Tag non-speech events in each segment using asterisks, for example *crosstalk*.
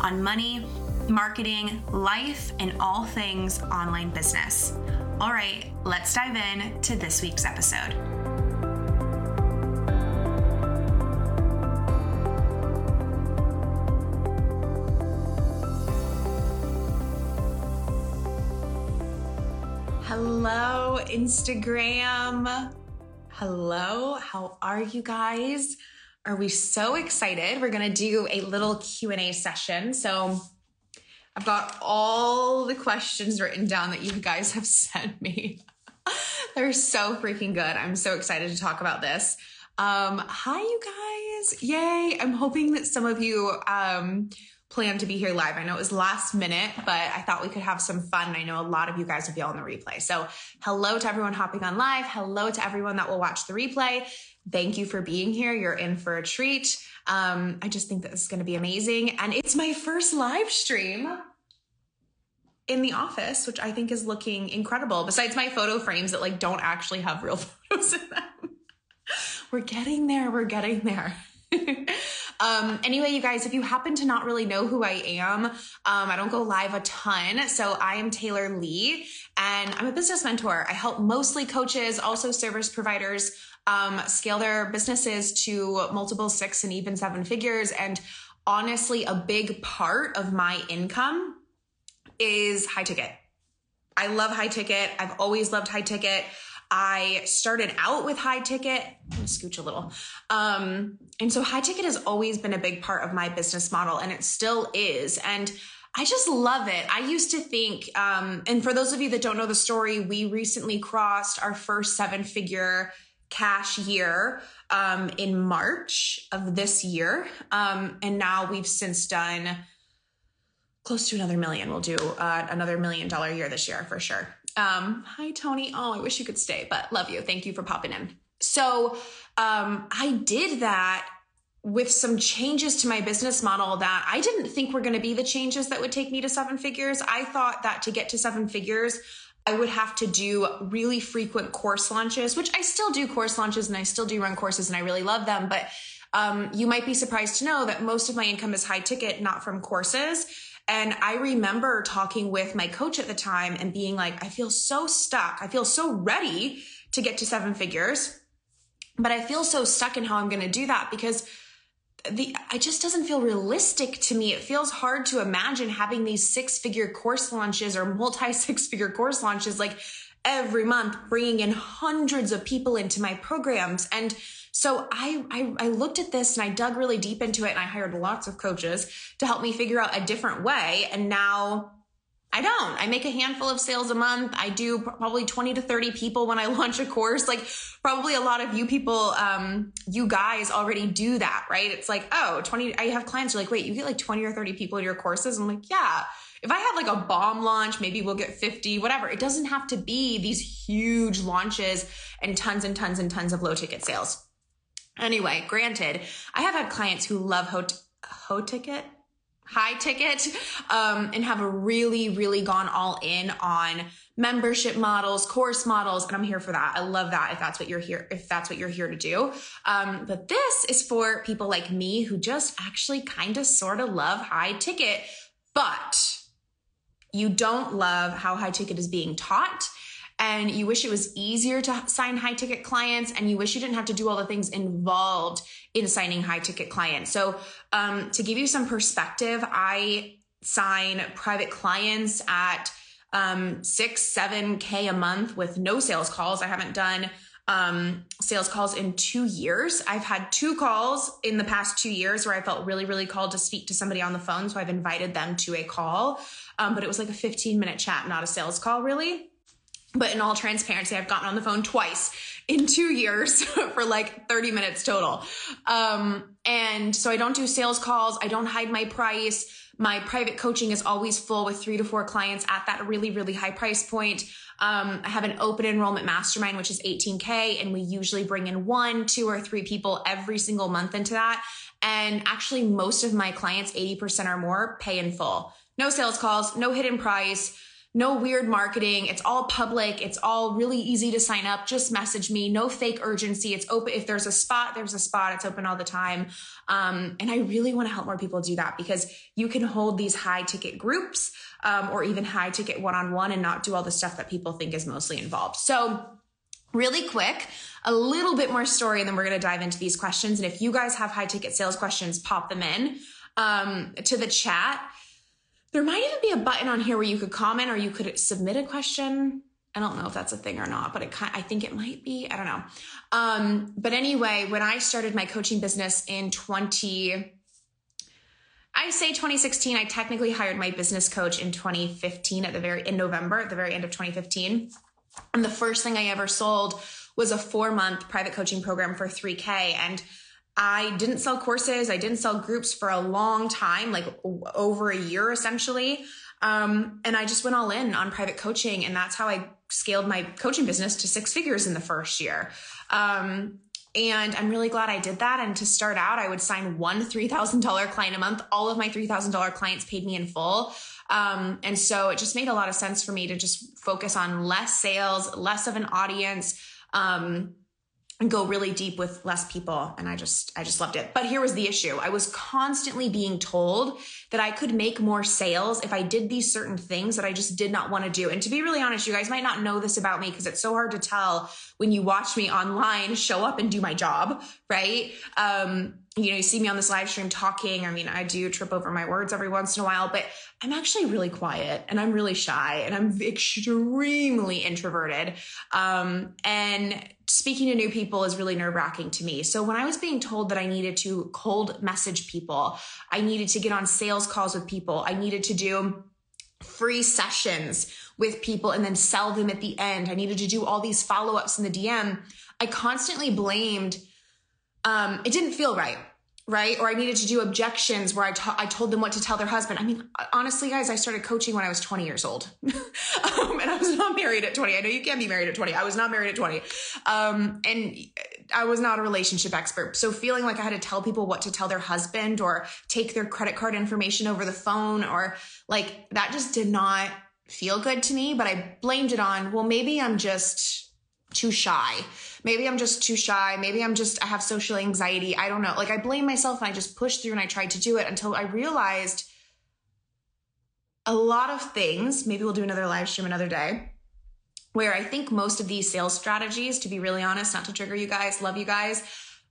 on money, marketing, life, and all things online business. All right, let's dive in to this week's episode. Hello, Instagram. Hello, how are you guys? Are we so excited? We're going to do a little Q&A session. So I've got all the questions written down that you guys have *laughs* sent me. *laughs* They're so freaking good. I'm so excited to talk about this. Um, hi, you guys. Yay. I'm hoping that some of you um, plan to be here live. I know it was last minute, but I thought we could have some fun. I know a lot of you guys will be on the replay. So hello to everyone hopping on live. Hello to everyone that will watch the replay. Thank you for being here. You're in for a treat. Um, I just think that this is going to be amazing. And it's my first live stream in the office, which I think is looking incredible. Besides my photo frames that like don't actually have real *laughs* photos in them. we're getting there. We're getting there. *laughs* um, anyway, you guys, if you happen to not really know who I am, um, I don't go live a ton. So I am Taylor Lee and I'm a business mentor. I help mostly coaches, also service providers um, scale their businesses to multiple six and even seven figures. And honestly, a big part of my income is high ticket. I love high ticket. I've always loved high ticket. I started out with high ticket. I'm gonna scooch a little. Um, and so high ticket has always been a big part of my business model and it still is. And I just love it. I used to think, um, and for those of you that don't know the story, we recently crossed our first seven figure cash year um, in March of this year. Um, and now we've since done close to another million. We'll do uh, another million dollar year this year for sure. Um, hi, Tony. Oh, I wish you could stay, but love you. Thank you for popping in. So um, I did that with some changes to my business model that I didn't think were going to be the changes that would take me to seven figures. I thought that to get to seven figures, I would have to do really frequent course launches, which I still do course launches and I still do run courses and I really love them. But um, you might be surprised to know that most of my income is high ticket, not from courses. And I remember talking with my coach at the time and being like, I feel so stuck. I feel so ready to get to seven figures, but I feel so stuck in how I'm going to do that because the it just doesn't feel realistic to me. It feels hard to imagine having these six figure course launches or multi six figure course launches like every month, bringing in hundreds of people into my programs. And so I, I, I looked at this and I dug really deep into it and I hired lots of coaches to help me figure out a different way. And now I don't. I make a handful of sales a month. I do probably 20 to 30 people when I *laughs* launch a course. Like probably a lot of you people, um, you guys already do that, right? It's like, oh, 20, I have clients who are like, wait, you get like 20 or 30 people in your courses. I'm like, yeah. If I have like a bomb launch, maybe we'll get 50, whatever. It doesn't have to be these huge launches and tons and tons and tons of low ticket sales. Anyway, granted, I have had clients who love ho, ticket high ticket um, and have a really, really gone all in on membership models, course models, and I'm here for that. I love that if that's what you're here, if that's what you're here to do. Um, but this is for people like me who just actually kind of sort of love high ticket, but you don't love how high ticket is being taught and you wish it was easier to sign high ticket clients and you wish you didn't have to do all the things involved in signing high ticket clients. So, um, to give you some perspective, I sign private clients at um, six, seven K a month with no sales calls. I haven't done um, sales calls in two years. I've had two calls in the past two years where I felt really, really called to speak to somebody on the phone. So I've invited them to a call. Um, but it was like a 15 minute chat, not a sales call, really. But in all transparency, I've gotten on the phone twice in two years *laughs* for like 30 minutes total. Um, and so I don't do sales calls. I don't hide my price. My private coaching is always full with three to four clients at that really, really high price point. Um, I have an open enrollment mastermind, which is 18K, and we usually bring in one, two, or three people every single month into that. And actually, most of my clients, 80% or more, pay in full. No sales calls, no hidden price no weird marketing. It's all public. It's all really easy to sign up. Just message me. No fake urgency. It's open. If there's a spot, there's a spot. It's open all the time. Um, and I really want to help more people do that because you can hold these high ticket groups um, or even high ticket one on one and not do all the stuff that people think is mostly involved. So, really quick, a little bit more story, and then we're going to dive into these questions. And if you guys have high ticket sales questions, pop them in um, to the chat. There might even be a button on here where you could comment or you could submit a question. I don't know if that's a thing or not, but it kind I think it might be. I don't know. Um, but anyway, when I started my coaching business in 20 I say 2016, I technically hired my business coach in 2015 at the very in November, at the very end of 2015. And the first thing I ever sold was a 4-month private coaching program for 3k and I didn't sell courses. I didn't sell groups for a long time, like over a year essentially. Um, and I just went all in on private coaching. And that's how I scaled my coaching business to six figures in the first year. Um, and I'm really glad I did that. And to start out, I would sign one $3,000 client a month. All of my $3,000 clients paid me in full. Um, and so it just made a lot of sense for me to just focus on less sales, less of an audience. Um, and go really deep with less people and i just i just loved it. But here was the issue. I was constantly being told that i could make more sales if i did these certain things that i just did not want to do and to be really honest you guys might not know this about me because it's so hard to tell when you watch me online show up and do my job right um you know, you see me on this live stream talking. I mean, I do trip over my words every once in a while, but I'm actually really quiet and I'm really shy and I'm extremely introverted. Um, and speaking to new people is really nerve wracking to me. So when I was being told that I needed to cold message people, I needed to get on sales calls with people, I needed to do free sessions with people and then sell them at the end. I needed to do all these follow ups in the DM. I constantly blamed um, it didn't feel right right? Or I needed to do objections where I, t- I told them what to tell their husband. I mean, honestly, guys, I started coaching when I was 20 years old. *laughs* um, and I was not married at 20. I know you can be married at 20. I was not married at 20. Um, and I was not a relationship expert. So feeling like I had to tell people what to tell their husband or take their credit card information over the phone or like that just did not feel good to me. But I blamed it on, well, maybe I'm just too shy. Maybe I'm just too shy. Maybe I'm just, I have social anxiety. I don't know. Like I blame myself and I just pushed through and I tried to do it until I realized a lot of things. Maybe we'll do another live stream another day where I think most of these sales strategies, to be really honest, not to trigger you guys, love you guys,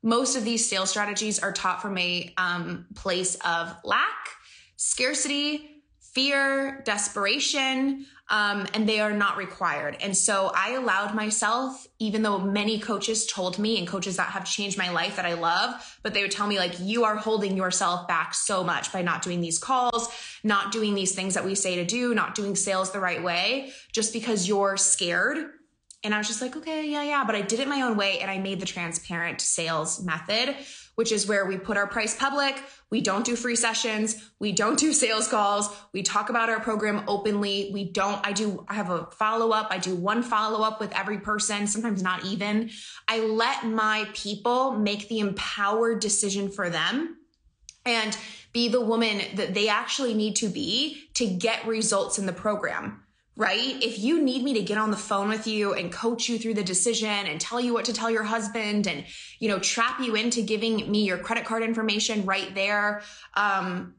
most of these sales strategies are taught from a um, place of lack, scarcity, fear, desperation, um, and they are not required. And so I allowed myself, even though many coaches told me and coaches that have changed my life that I love, but they would tell me, like, you are holding yourself back so much by not doing these calls, not doing these things that we say to do, not doing sales the right way, just because you're scared. And I was just like, okay, yeah, yeah. But I did it my own way and I made the transparent sales method, which is where we put our price public. We don't do free sessions. We don't do sales calls. We talk about our program openly. We don't, I do, I have a follow up. I do one follow up with every person, sometimes not even. I let my people make the empowered decision for them and be the woman that they actually need to be to get results in the program right? If you need me to get on the phone with you and coach you through the decision and tell you what to tell your husband and, you know, trap you into giving me your credit card information right there, um,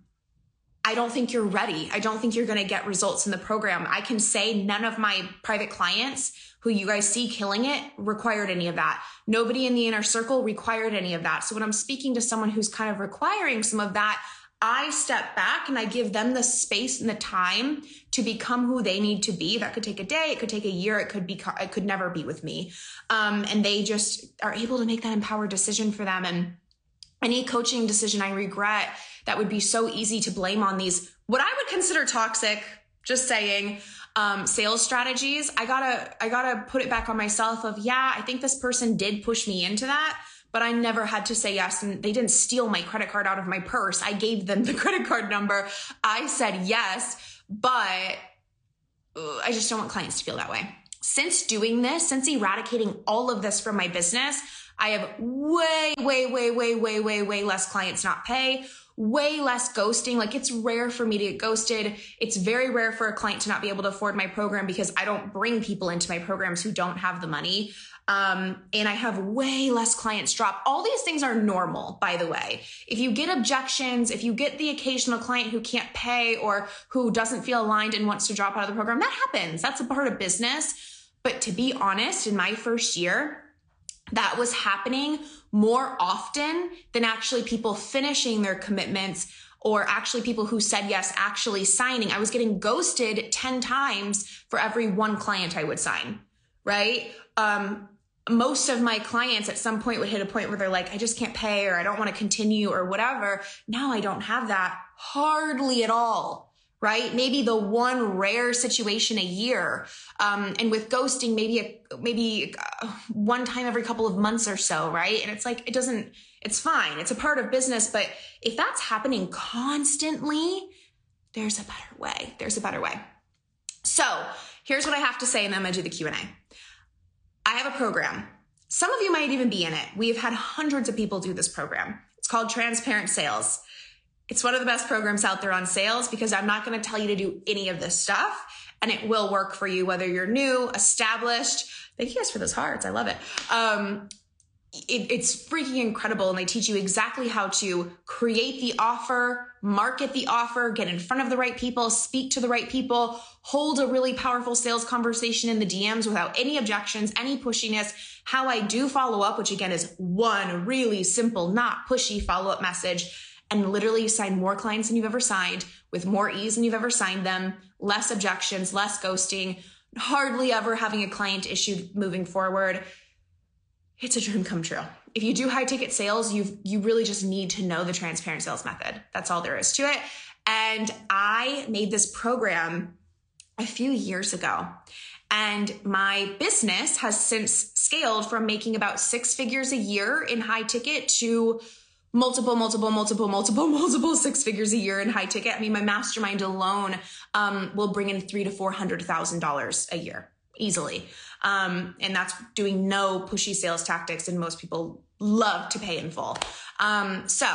I don't think you're ready. I don't think you're going to get results in the program. I can say none of my private clients who you guys see killing it required any of that. Nobody in the inner circle required any of that. So when I'm speaking to someone who's kind of requiring some of that, I step back and I give them the space and the time to become who they need to be. That could take a day, it could take a year, it could be, it could never be with me. Um, and they just are able to make that empowered decision for them. And any coaching decision I regret that would be so easy to blame on these, what I would consider toxic, just saying, Um, sales strategies, I gotta, I gotta put it back on myself of, yeah, I think this person did push me into that, but I never had to say yes. And they didn't steal my credit card out of my purse. I gave them the *laughs* credit card number. I said yes, but uh, I just don't want clients to feel that way. Since doing this, since eradicating all of this from my business, I have way, way, way, way, way, way, way less clients not pay, way less ghosting. Like it's rare for me to get ghosted. It's very rare for a client to not be able to afford my program because I don't bring people into my programs who don't have the money. Um, and I have way less clients drop. All these things are normal, by the way. If you get objections, if you get the occasional client who can't pay or who doesn't feel aligned and wants to drop out of the program, that happens. That's a part of business. But to be honest, in my first year, that was happening more often than actually people finishing their commitments or actually people who said yes actually signing. I was getting ghosted 10 times for every one client I would sign, right? Um, most of my clients at some point would hit a point where they're like, I just can't pay or I don't want to continue or whatever. Now I don't have that hardly at all right? Maybe the one rare situation a year. Um, and with ghosting, maybe a, maybe uh, one time every couple of months or so, right? And it's like, it doesn't, it's fine. It's a part of business. But if that's happening constantly, there's a better way. There's a better way. So here's what I have to say, and then I'm gonna do the Q&A. I have a program. Some of you might even be in it. We've had hundreds of people do this program. It's called Transparent Sales. It's one of the best programs out there on sales because I'm not going to tell you to do any of this stuff and it will work for you, whether you're new, established. Thank you guys for those hearts. I love it. Um, it, it's freaking incredible. And they teach you exactly how to create the offer, market the offer, get in front of the right people, speak to the right people, hold a really powerful sales conversation in the DMs without any objections, any pushiness. How I do follow up, which again is one really simple, not pushy follow up message and literally sign more clients than you've ever signed with more ease than you've ever signed them, less objections, less ghosting, hardly ever having a client issue moving forward. It's a dream come true. If you do high ticket sales, you you really just need to know the transparent sales method. That's all there is to it. And I made this program a few years ago. And my business has since scaled from making about six figures a year in high ticket to multiple, multiple, multiple, multiple, *laughs* multiple six figures a year in high ticket. I mean, my mastermind alone um, will bring in three to four hundred thousand dollars a year easily, um, and that's doing no pushy sales tactics. And most people love to pay in full. Um, so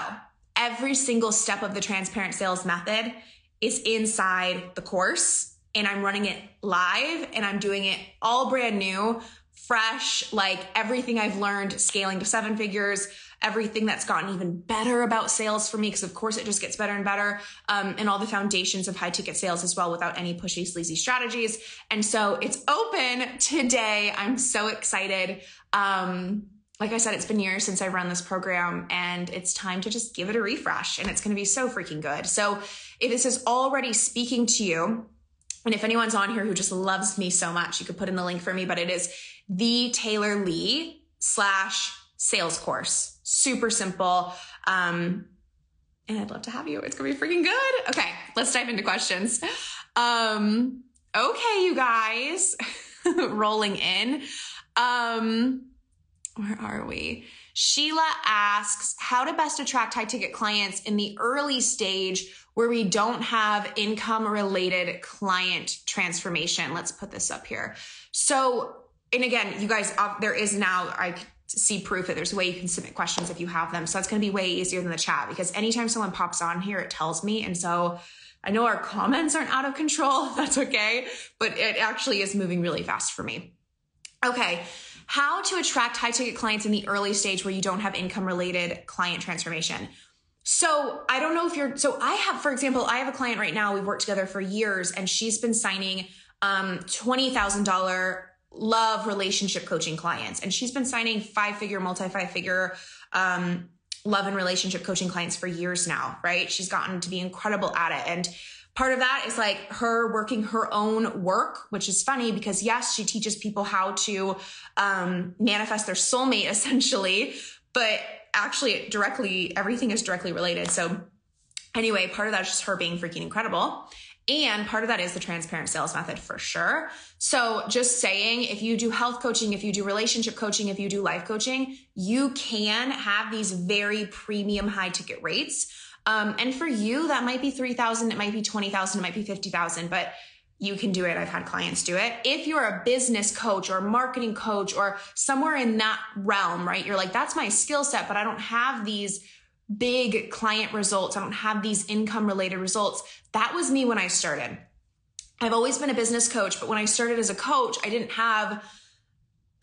every single step of the transparent sales method is inside the course. And I'm running it live and I'm doing it all brand new, fresh, like everything I've learned scaling to seven figures, everything that's gotten even better about sales for me, because of course it just gets better and better, um, and all the foundations of high ticket sales as well without any pushy, sleazy strategies. And so it's open today. I'm so excited. Um, like I said, it's been years since I've run this program and it's time to just give it a refresh and it's going to be so freaking good. So if this is already speaking to you, and if anyone's on here who just loves me so much, you could put in the link for me, but it is the Taylor Lee slash sales course. Super simple. Um, and I'd love to have you. It's gonna be freaking good. Okay, let's dive into questions. Um, okay, you guys, *laughs* rolling in. Um, where are we? Sheila asks how to best attract high ticket clients in the early stage where we don't have income related client transformation. Let's put this up here. So, and again, you guys, uh, there is now, I see proof that there's a way you can submit questions if you have them. So that's going to be way easier than the chat because anytime someone pops on here, it tells me. And so I know our comments aren't out of control. *laughs* That's okay. But it actually is moving really fast for me. Okay. How to attract high ticket clients in the early stage where you don't have income related client transformation. So I don't know if you're, so I have, for example, I have a client right now. We've worked together for years and she's been signing um, $20,000 love relationship coaching clients. And she's been signing five figure, multi five figure um, love and relationship coaching clients for years now, right? She's gotten to be incredible at it. And part of that is like her working her own work, which is funny because yes, she teaches people how to um, manifest their soulmate *laughs* essentially, but actually directly, everything is directly related. So anyway, part of that's just her being freaking incredible. And part of that is the transparent sales method for sure. So just saying, if you do health coaching, if you do relationship coaching, if you do life coaching, you can have these very premium high ticket rates. Um, and for you, that might be 3,000, it might be 20,000, it might be 50,000, but you can do it. I've had clients do it. If you're a business coach or marketing coach or somewhere in that realm, right? You're like, that's my skill set, but I don't have these big client results. I don't have these income related results. That was me when I started. I've always been a business coach, but when I started as a coach, I didn't have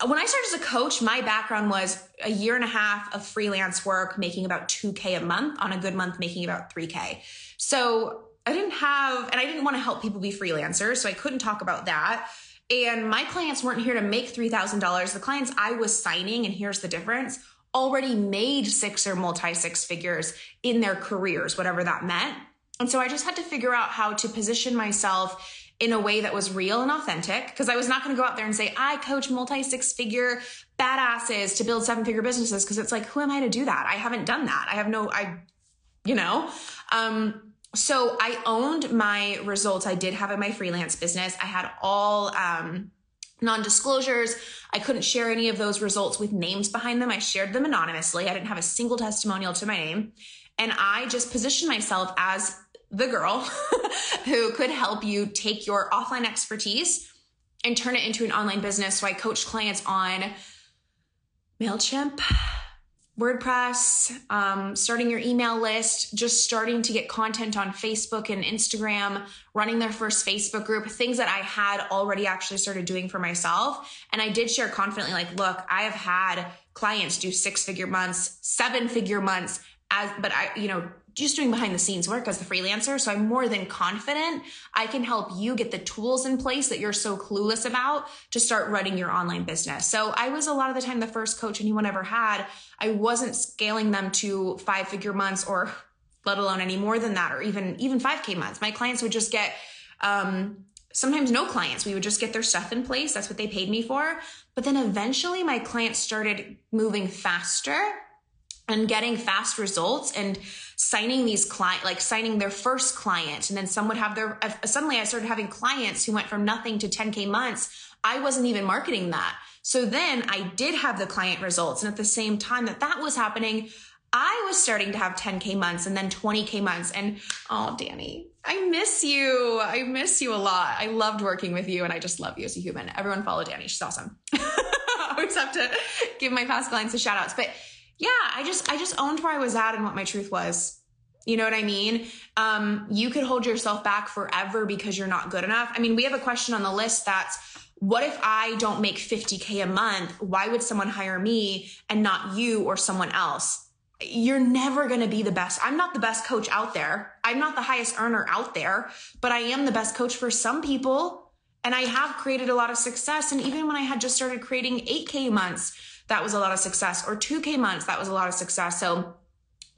when I started as a coach, my background was a year and a half of freelance work, making about 2K a month, on a good month, making about 3K. So I didn't have, and I didn't want to help people be freelancers, so I couldn't talk about that. And my clients weren't here to make $3,000. The clients I was signing, and here's the difference, already made six or multi six figures in their careers, whatever that meant. And so I just had to figure out how to position myself in a way that was real and authentic because I was not going to go out there and say, I coach multi six figure badasses to build seven figure businesses because it's like, who am I to do that? I haven't done that. I have no, I, you know, um, so I owned my results I did have in my freelance business. I had all, um, non-disclosures. I couldn't share any of those results with names behind them. I shared them anonymously. I didn't have a single testimonial to my name. And I just positioned myself as the girl *laughs* who could help you take your offline expertise and turn it into an online business. So I coach clients on MailChimp, WordPress, um, starting your email list, just starting to get content on Facebook and Instagram, running their first Facebook group, things that I had already actually started doing for myself. And I did share confidently, like, look, I have had clients do six figure months, seven figure months as, but I, you know, just doing behind the scenes work as the freelancer. So I'm more than confident I can help you get the tools in place that you're so clueless about to start running your online business. So I was a lot of the time the first coach anyone ever had. I wasn't scaling them to five figure months or let alone any more than that or even even 5k months. My clients would just get um sometimes no clients. We would just get their stuff in place. That's what they paid me for. But then eventually my clients started moving faster and getting fast results and signing these client like signing their first client. And then some would have their suddenly i started having clients who went from nothing to 10k months. I wasn't even marketing that. So then i did have the client results. And at the same time that that was happening i was starting to have 10k months and then 20k months. And oh danny i miss you. I miss you a lot. I loved working with you and i just love you as a human. Everyone follow danny. She's awesome. *laughs* I always have to give my past clients a shout outs. But yeah, I just I just owned where I was at and what my truth was. You know what I mean? Um, you could hold yourself back forever because you're not good enough. I mean, we have a question on the list that's what if I don't make 50K a month? Why would someone hire me and not you or someone else? You're never going to be the best. I'm not the best coach out there. I'm not the highest earner out there, but I am the best coach for some people. And I have created a lot of success. And even when I had just started creating 8K months, that was a lot of success, or 2K months, that was a lot of success. So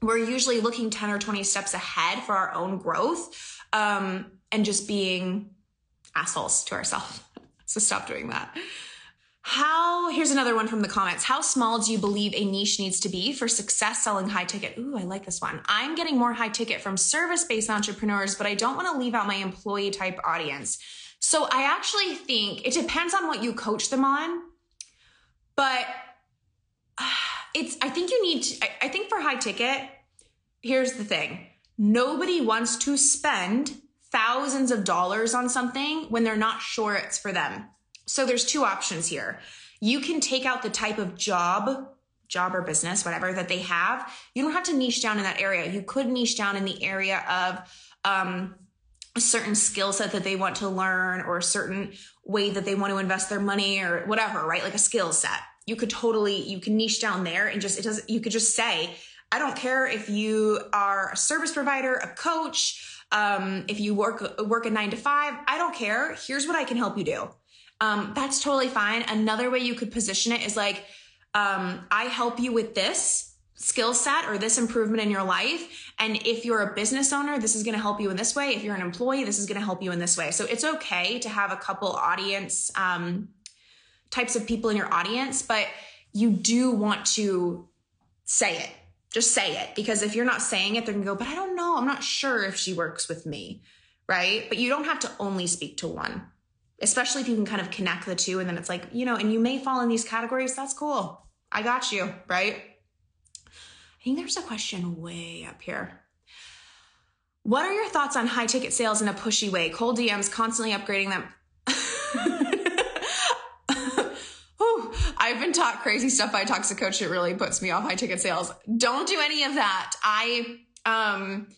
we're usually looking 10 or 20 steps ahead for our own growth um, and just being assholes to ourselves. *laughs* so stop doing that. How, here's another one from the comments. How small do you believe a niche needs to be for success selling high ticket? Ooh, I like this one. I'm getting more high ticket from service based entrepreneurs, but I don't want to leave out my employee type audience. So I actually think it depends on what you coach them on, but *sighs* it's i think you need to, I, I think for high ticket here's the thing. Nobody wants to spend thousands of dollars on something when they're not sure it's for them. So there's two options here. You can take out the type of job job or business whatever that they have. You don't have to niche down in that area. You could niche down in the area of um, a certain skill set that they want to learn or a certain way that they want to invest their money or whatever right? Like a skill set you could totally you can niche down there and just it doesn't you could just say i don't care if you are a service provider a coach um, if you work work a nine to five i don't care here's what i can help you do um, that's totally fine another way you could position it is like um, i help you with this skill set or this improvement in your life. And if you're a business owner, this is going to help you in this way. If you're an employee, this is going to help you in this way. So it's okay to have a couple audience um, types of people in your audience, but you do want to say it. Just say it because if you're not saying it, they're gonna go, but I don't know. I'm not sure if she works with me. right? But you don't have to only speak to one, especially if you can kind of connect the two. And then it's like, you know, and you may fall in these categories. That's cool. I got you, right? I think there's a question way up here. What are your thoughts on high ticket sales in a pushy way? Cold DMs, constantly upgrading them. I've been taught crazy stuff by a toxic coach that really puts me off high ticket sales. Don't do any of that. I um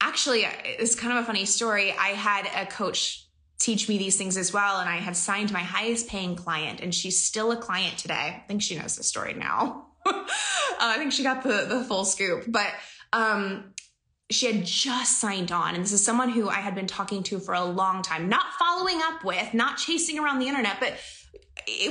actually it's kind of a funny story. I had a coach teach me these things as well and I had signed my highest paying client and she's still a client today. I think she knows the story now. *laughs* uh, I think she got the the full scoop, but um she had just signed on and this is someone who I had been talking to for a long time, not following up with, not chasing around the internet, but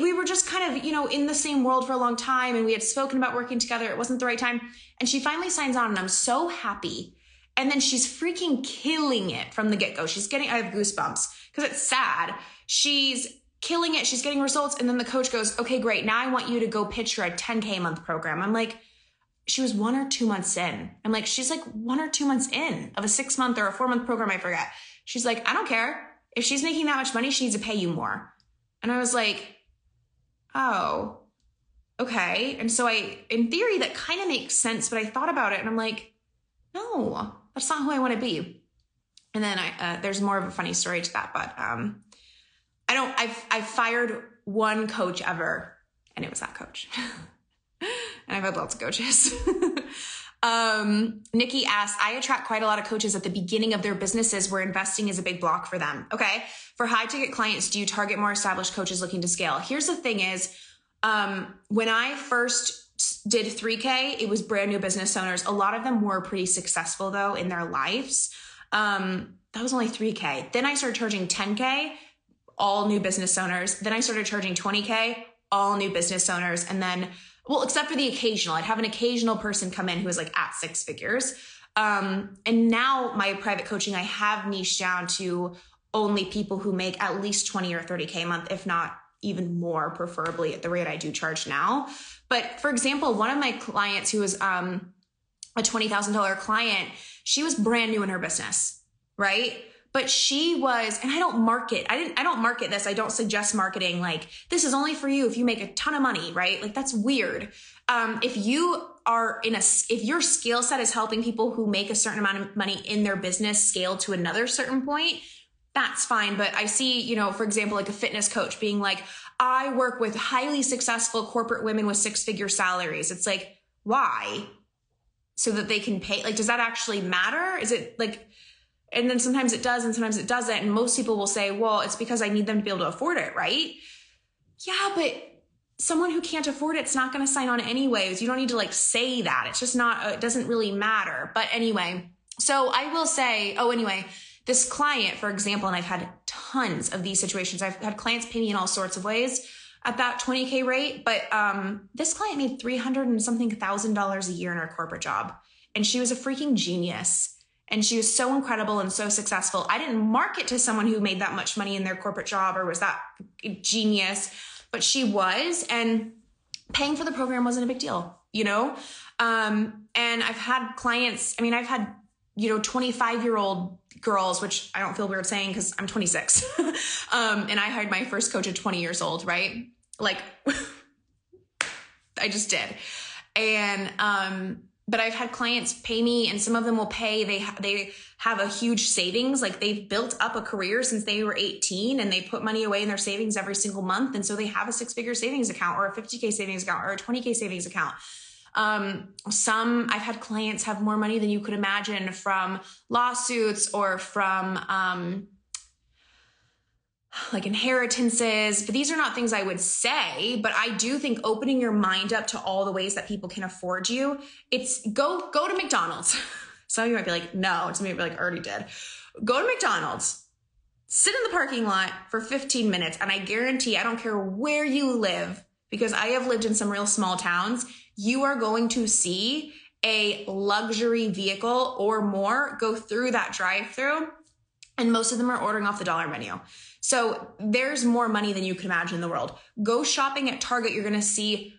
we were just kind of, you know, in the same world for a long time and we had spoken about working together. It wasn't the right time. And she finally signs on and I'm so happy. And then she's freaking killing it from the get go. She's getting, I have goosebumps because it's sad. She's killing it. She's getting results. And then the coach goes, okay, great. Now I want you to go pitch her a 10K month program. I'm like, she was one or two months in. I'm like, she's like one or two months in of a six month or a four month program. I forget. She's like, I don't care. If she's making that much money, she needs to pay you more. And I was like, oh, okay. And so I, in theory, that kind of makes sense, but I thought about it and I'm like, no, that's not who I want to be. And then I, uh, there's more of a funny story to that, but um, I don't, I've, I've fired one coach ever and it was that coach. *laughs* and I've had lots of coaches. *laughs* Um, Nikki asked, I attract quite a lot of coaches at the beginning of their businesses where investing is a big block for them. Okay. For high ticket clients, do you target more established coaches looking to scale? Here's the thing is, um, when I first did 3K, it was brand new business owners. A lot of them were pretty successful though in their lives. Um, that was only 3K. Then I started charging 10K, all new business owners. Then I started charging 20K, all new business owners. And then well, except for the occasional. I'd have an occasional person come in who was like at six figures. Um, and now my private coaching, I have niched down to only people who make at least 20 or 30K a month, if not even more, preferably at the rate I do charge now. But for example, one of my clients who was um, a $20,000 client, she was brand new in her business, right? But she was and i don't market i didn't i don't market this i don't suggest marketing like this is only for you if you make a ton of money right? Like that's weird. Um, if you are in a if your skill set is helping people who make a certain amount of money in their business scale to another certain point that's fine. But i see you know for example like a fitness coach being like i work with highly successful corporate women with six figure salaries. It's like why? So that they can pay like does that actually matter? Is it like and then sometimes it does and sometimes it doesn't. And most people will say, well, it's because I need them to be able to afford it, right? Yeah, but someone who can't afford it's not going to sign on anyways. You don't need to like say that. It's just not, it doesn't really matter. But anyway, so I will say, oh, anyway, this client, for example, and I've had tons of these situations. I've had clients pay me in all sorts of ways at that 20K rate. But um, this client made 300 and something thousand dollars a year in her corporate job. And she was a freaking genius and she was so incredible and so successful. I didn't market to someone who made that much money in their corporate job or was that genius, but she was. And paying for the program wasn't a big deal, you know? Um, and I've had clients, I mean, I've had, you know, 25 year old girls, which I don't feel weird saying because I'm 26. *laughs* um, and I hired my first coach at 20 years old, right? Like, *laughs* I just did. And, um, but I've had clients pay me and some of them will pay. They they have a huge savings. Like they've built up a career since they were 18 and they put money away in their savings every single month. And so they have a six figure savings account or a 50k savings account or a 20k savings account. Um, some I've had clients have more money than you could imagine from lawsuits or from um, *sighs* like inheritances, but these are not things I would say, but I do think opening your mind up to all the ways that people can afford you. It's go go to McDonald's. *laughs* Some of you might be like, no, some of you might be like, already did. Go to McDonald's, sit in the parking lot for 15 minutes, and I guarantee I don't care where you live, because I have lived in some real small towns, you are going to see a luxury vehicle or more go through that drive-through. And most of them are ordering off the dollar menu. So there's more money than you can imagine in the world. Go shopping at Target, you're to see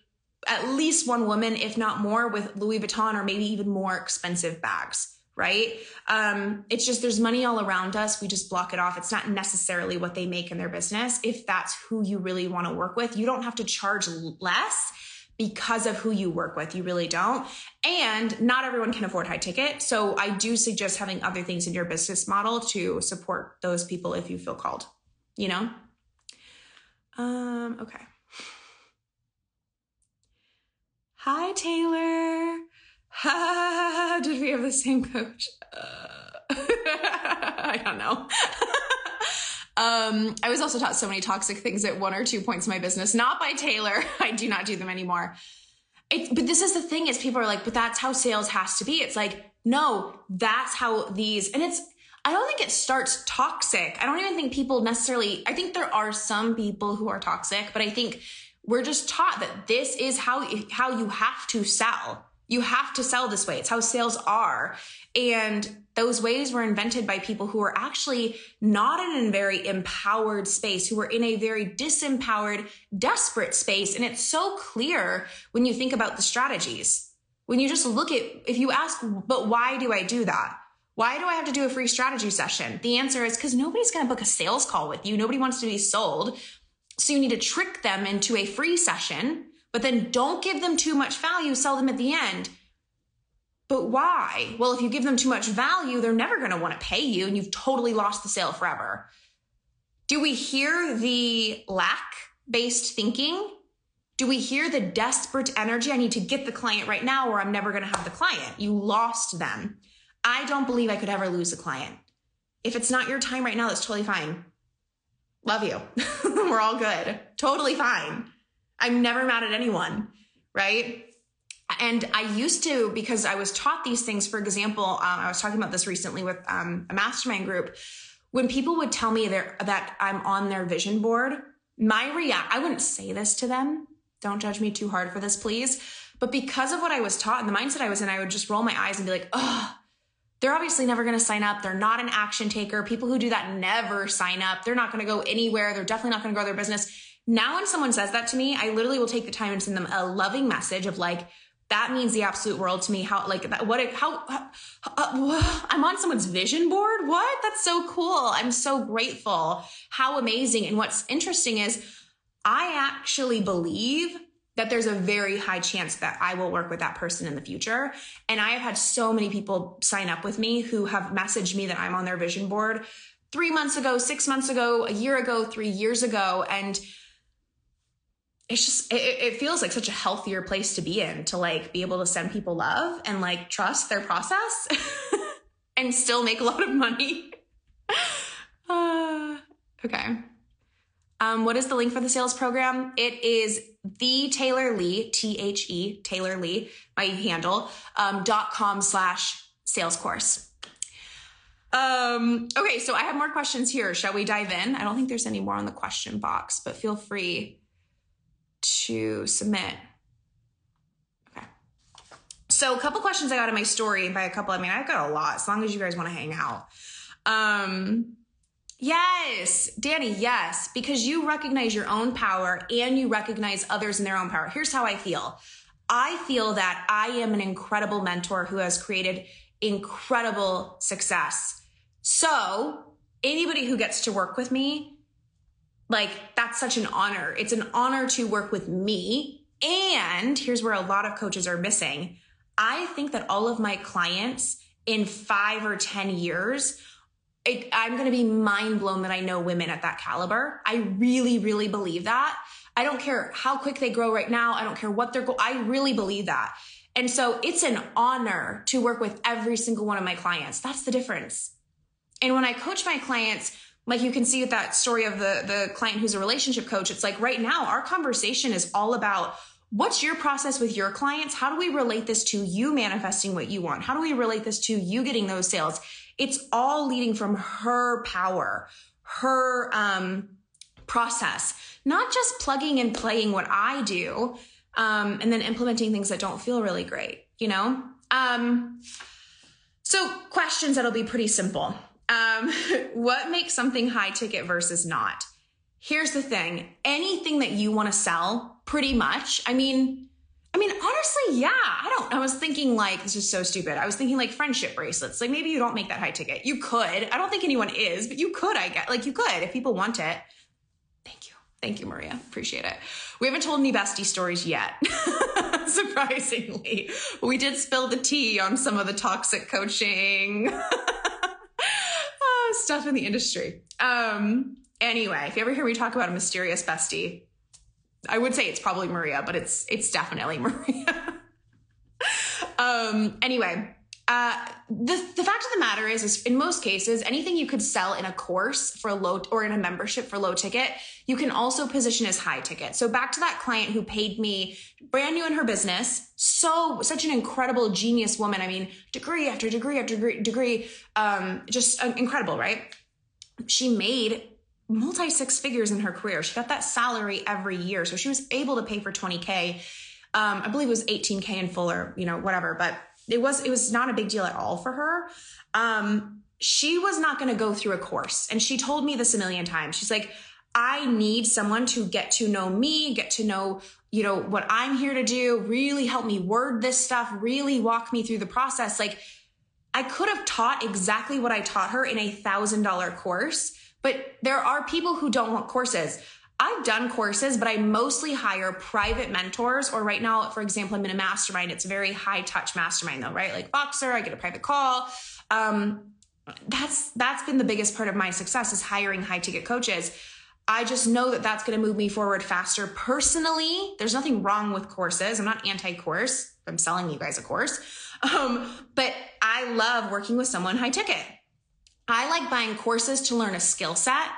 at least one woman, if not more, with Louis Vuitton or maybe even more expensive bags, right? Um, it's just there's money all around us. We just block it off. It's not necessarily what they make in their business. If that's who you really want to work with, you don't have to charge less because of who you work with. You really don't. And not everyone can afford high ticket. So I do suggest having other things in your business model to support those people if you feel called, you know? Um, okay. Hi, Taylor. *laughs* Did we have the same coach? Uh, *laughs* I don't know. *laughs* um, I was also taught so many toxic things at one or two points in my business, not by Taylor. I do not do them anymore. It, but this is the thing is people are like, but that's how sales has to be. It's like, no, that's how these, and it's, I don't think it starts toxic. I don't even think people necessarily, I think there are some people who are toxic, but I think we're just taught that this is how, how you have to sell you have to sell this way. It's how sales are. And those ways were invented by people who were actually not in a very empowered space, who were in a very disempowered, desperate space. And it's so clear when you think about the strategies. When you just look at, if you ask, but why do I do that? Why do I have to do a free strategy session? The answer is because nobody's going to book a sales call with you. Nobody wants to be sold. So you need to trick them into a free session but then don't give them too much value, sell them at the end. But why? Well, if you give them too much value, they're never going to want to pay you and you've totally lost the sale forever. Do we hear the lack based thinking? Do we hear the desperate energy? I need to get the client right now or I'm never going to have the client. You lost them. I don't believe I could ever lose a client. If it's not your time right now, that's totally fine. Love you. *laughs* We're all good. Totally fine. I'm never mad at anyone, right? And I used to, because I was taught these things, for example, um, I was talking about this recently with um, a mastermind group. When people would tell me that I'm on their vision board, my react, I wouldn't say this to them. Don't judge me too hard for this, please. But because of what I was taught and the mindset I was in, I would just roll my eyes and be like, oh, they're obviously never going to sign up. They're not an action taker. People who do that never sign up. They're not going to go anywhere. They're definitely not going to grow their business. Now, when someone says that to me, I literally will take the time and send them a loving message of like, that means the absolute world to me. How, like, that, what, how, how uh, I'm on someone's vision board. What? That's so cool. I'm so grateful. How amazing. And what's interesting is I actually believe that there's a very high chance that I will work with that person in the future. And I have had so many people sign up with me who have messaged me that I'm on their vision board three months ago, six months ago, a year ago, three years ago. And it's just it, it, feels like such a healthier place to be in to like be able to send people love and like trust their process *laughs* and still make a lot of money *laughs* uh, okay um, what is the link for the sales program it is the taylor lee t-h-e taylor lee my handle um, dot com slash sales course um okay so i have more questions here shall we dive in i don't think there's any more on the question box but feel free to submit. Okay. So a couple questions I got in my story. By a couple, I mean I've got a lot. As long as you guys want to hang out. Um, yes, Danny. Yes, because you recognize your own power and you recognize others in their own power. Here's how I feel. I feel that I am an incredible mentor who has created incredible success. So anybody who gets to work with me like, that's such an honor. It's an honor to work with me. And here's where a lot of coaches are missing. I think that all of my clients in five or 10 years, it, I'm going to be mind blown that I know women at that caliber. I really, really believe that. I don't care how quick they grow right now. I don't care what they're go. I really believe that. And so it's an honor to work with every single one of my clients. That's the difference. And when I coach my clients, like you can see with that story of the the client who's a relationship coach it's like right now our conversation is all about what's your process with your clients how do we relate this to you manifesting what you want how do we relate this to you getting those sales it's all leading from her power her um process not just plugging and playing what i do um and then implementing things that don't feel really great you know? Um so questions that'll be pretty simple. Um, *laughs* what makes something high ticket versus not? Here's the thing. Anything that you want to sell, pretty much, I mean, I mean, honestly, yeah. I don't. I was thinking like this is so stupid. I was thinking like friendship bracelets. Like maybe you don't make that high ticket. You could. I don't think anyone is, but you could. I get like you could if people want it. Thank you, thank you, Maria. Appreciate it. We haven't told any bestie stories yet, *laughs* surprisingly. We did spill the tea on some of the toxic coaching oh, *laughs* stuff in the industry. Um. Anyway, if you ever hear me talk about a mysterious bestie, I would say it's probably Maria, but it's it's definitely *laughs* Maria. um, anyway, uh, the the fact of the matter is, is in most cases, anything you could sell in a course for a low or in a membership for low ticket, you can also position as high ticket. So back to that client who paid me brand new in her business, so such an incredible genius woman. I mean, degree after degree after degree, degree um, just uh, incredible, right? She made multi six figures in her career. She got that salary every year. So she was able to pay for 20K. Um, I believe it was 18K in full or, you know, whatever, but it was, it was not a big deal at all for her. Um, she was not going to go through a course. And she told me this a million times. She's like, I need someone to get to know me, get to know, you know, what I'm here to do, really help me word this stuff, really walk me through the process. Like I could have taught exactly what I taught her in a thousand dollar course but there are people who don't want courses. I've done courses, but I mostly hire private mentors. Or right now, for example, I'm in a mastermind. It's a very high touch mastermind, though, right? Like Voxer, I get a private call. Um, that's that's been the biggest part of my success is hiring high ticket coaches. I just know that that's going to move me forward faster. Personally, there's nothing wrong with courses. I'm not anti course. I'm selling you guys a course, um, but I love working with someone high ticket. I like buying courses to learn a skill set.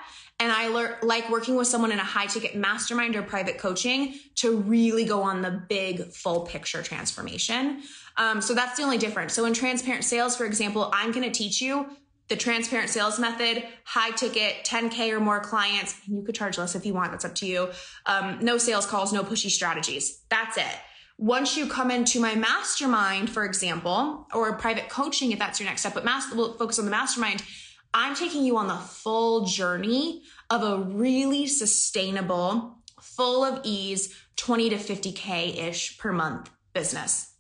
And I like working with someone in a high ticket mastermind or private coaching to really go on the big full picture transformation. Um, so that's the only difference. So in transparent sales, for example, I'm going to teach you the transparent sales method, high ticket, 10K or more clients. You could charge less if you want. That's up to you. Um, no sales calls, no pushy strategies. That's it. Once you come into my mastermind, for example, or private coaching, if that's your next step, but master, we'll focus on the mastermind. I'm taking you on the full journey of a really sustainable, full of ease, 20 to 50K ish per month business.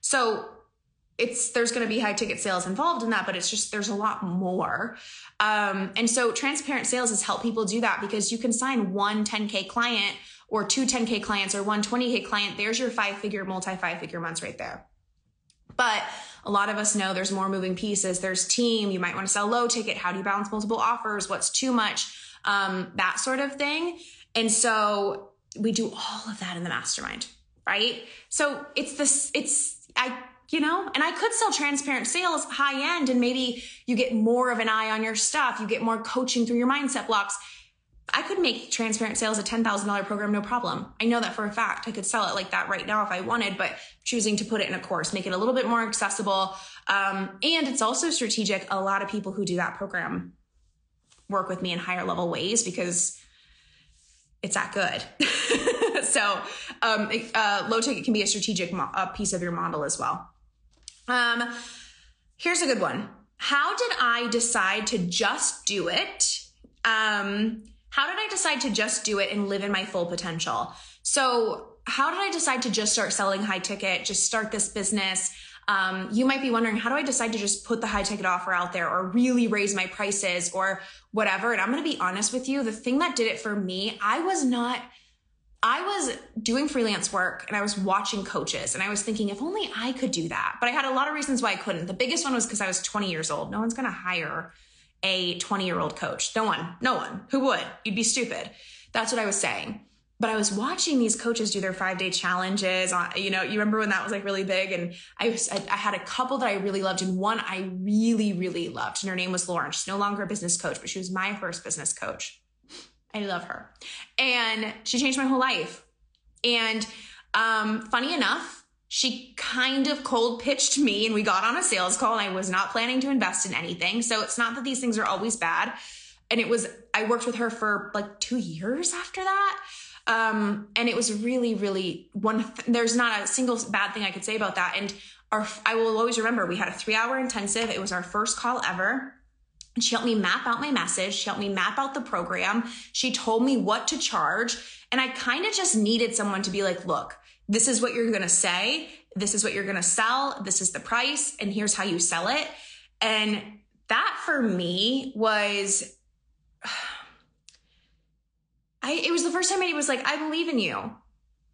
So it's there's going to be high ticket sales involved in that but it's just there's a lot more um, and so transparent sales has helped people do that because you can sign one 10k client or two 10k clients or one 20k client there's your five figure multi five figure months right there but a lot of us know there's more moving pieces. There's team. You might want to sell low ticket. How do you balance multiple offers? What's too much? Um, that sort of thing. And so we do all of that in the mastermind, right? So it's this, it's, I, you know, and I could sell transparent sales high end and maybe you get more of an eye on your stuff. You get more coaching through your mindset blocks I could make transparent sales a $10,000 program, no problem. I know that for a fact. I could sell it like that right now if I wanted, but choosing to put it in a course, make it a little bit more accessible. Um, and it's also strategic. A lot of people who do that program work with me in higher level ways because it's that good. *laughs* so, um, uh, low ticket can be a strategic mo- a piece of your model as well. Um, here's a good one. How did I decide to just do it? Um, how did I decide to just do it and live in my full potential? So, how did I decide to just start selling high ticket, just start this business? Um, you might be wondering, how do I decide to just put the high ticket offer out there or really raise my prices or whatever? And I'm going to be honest with you. The thing that did it for me, I was not, I was doing freelance work and I was watching coaches and I was thinking, if only I could do that. But I had a lot of reasons why I couldn't. The biggest one was because I was 20 years old. No one's going to hire a 20 year old coach. No one, no one. Who would? You'd be stupid. That's what I was saying. But I was watching these coaches do their five day challenges. On, you know, you remember when that was like really big? And I, was, I, I had a couple that I really loved, and one I really, really loved. And her name was Lauren. She's no longer a business coach, but she was my first business coach. I love her. And she changed my whole life. And um, funny enough, she kind of cold pitched me and we got on a sales call and I was not planning to invest in anything. So it's not that these things are always bad. And it was, I worked with her for like two years after that. Um, and it was really, really one, th- there's not a single bad thing I could say about that. And our, I will always remember we had a three hour intensive. It was our first call ever. She helped me map out my message. She helped me map out the program. She told me what to charge. And I kind of just needed someone to be like, look, this is what you're going to say. This is what you're going to sell. This is the price. And here's how you sell it. And that for me was, *sighs* I, it was the first time he was like, I believe in you.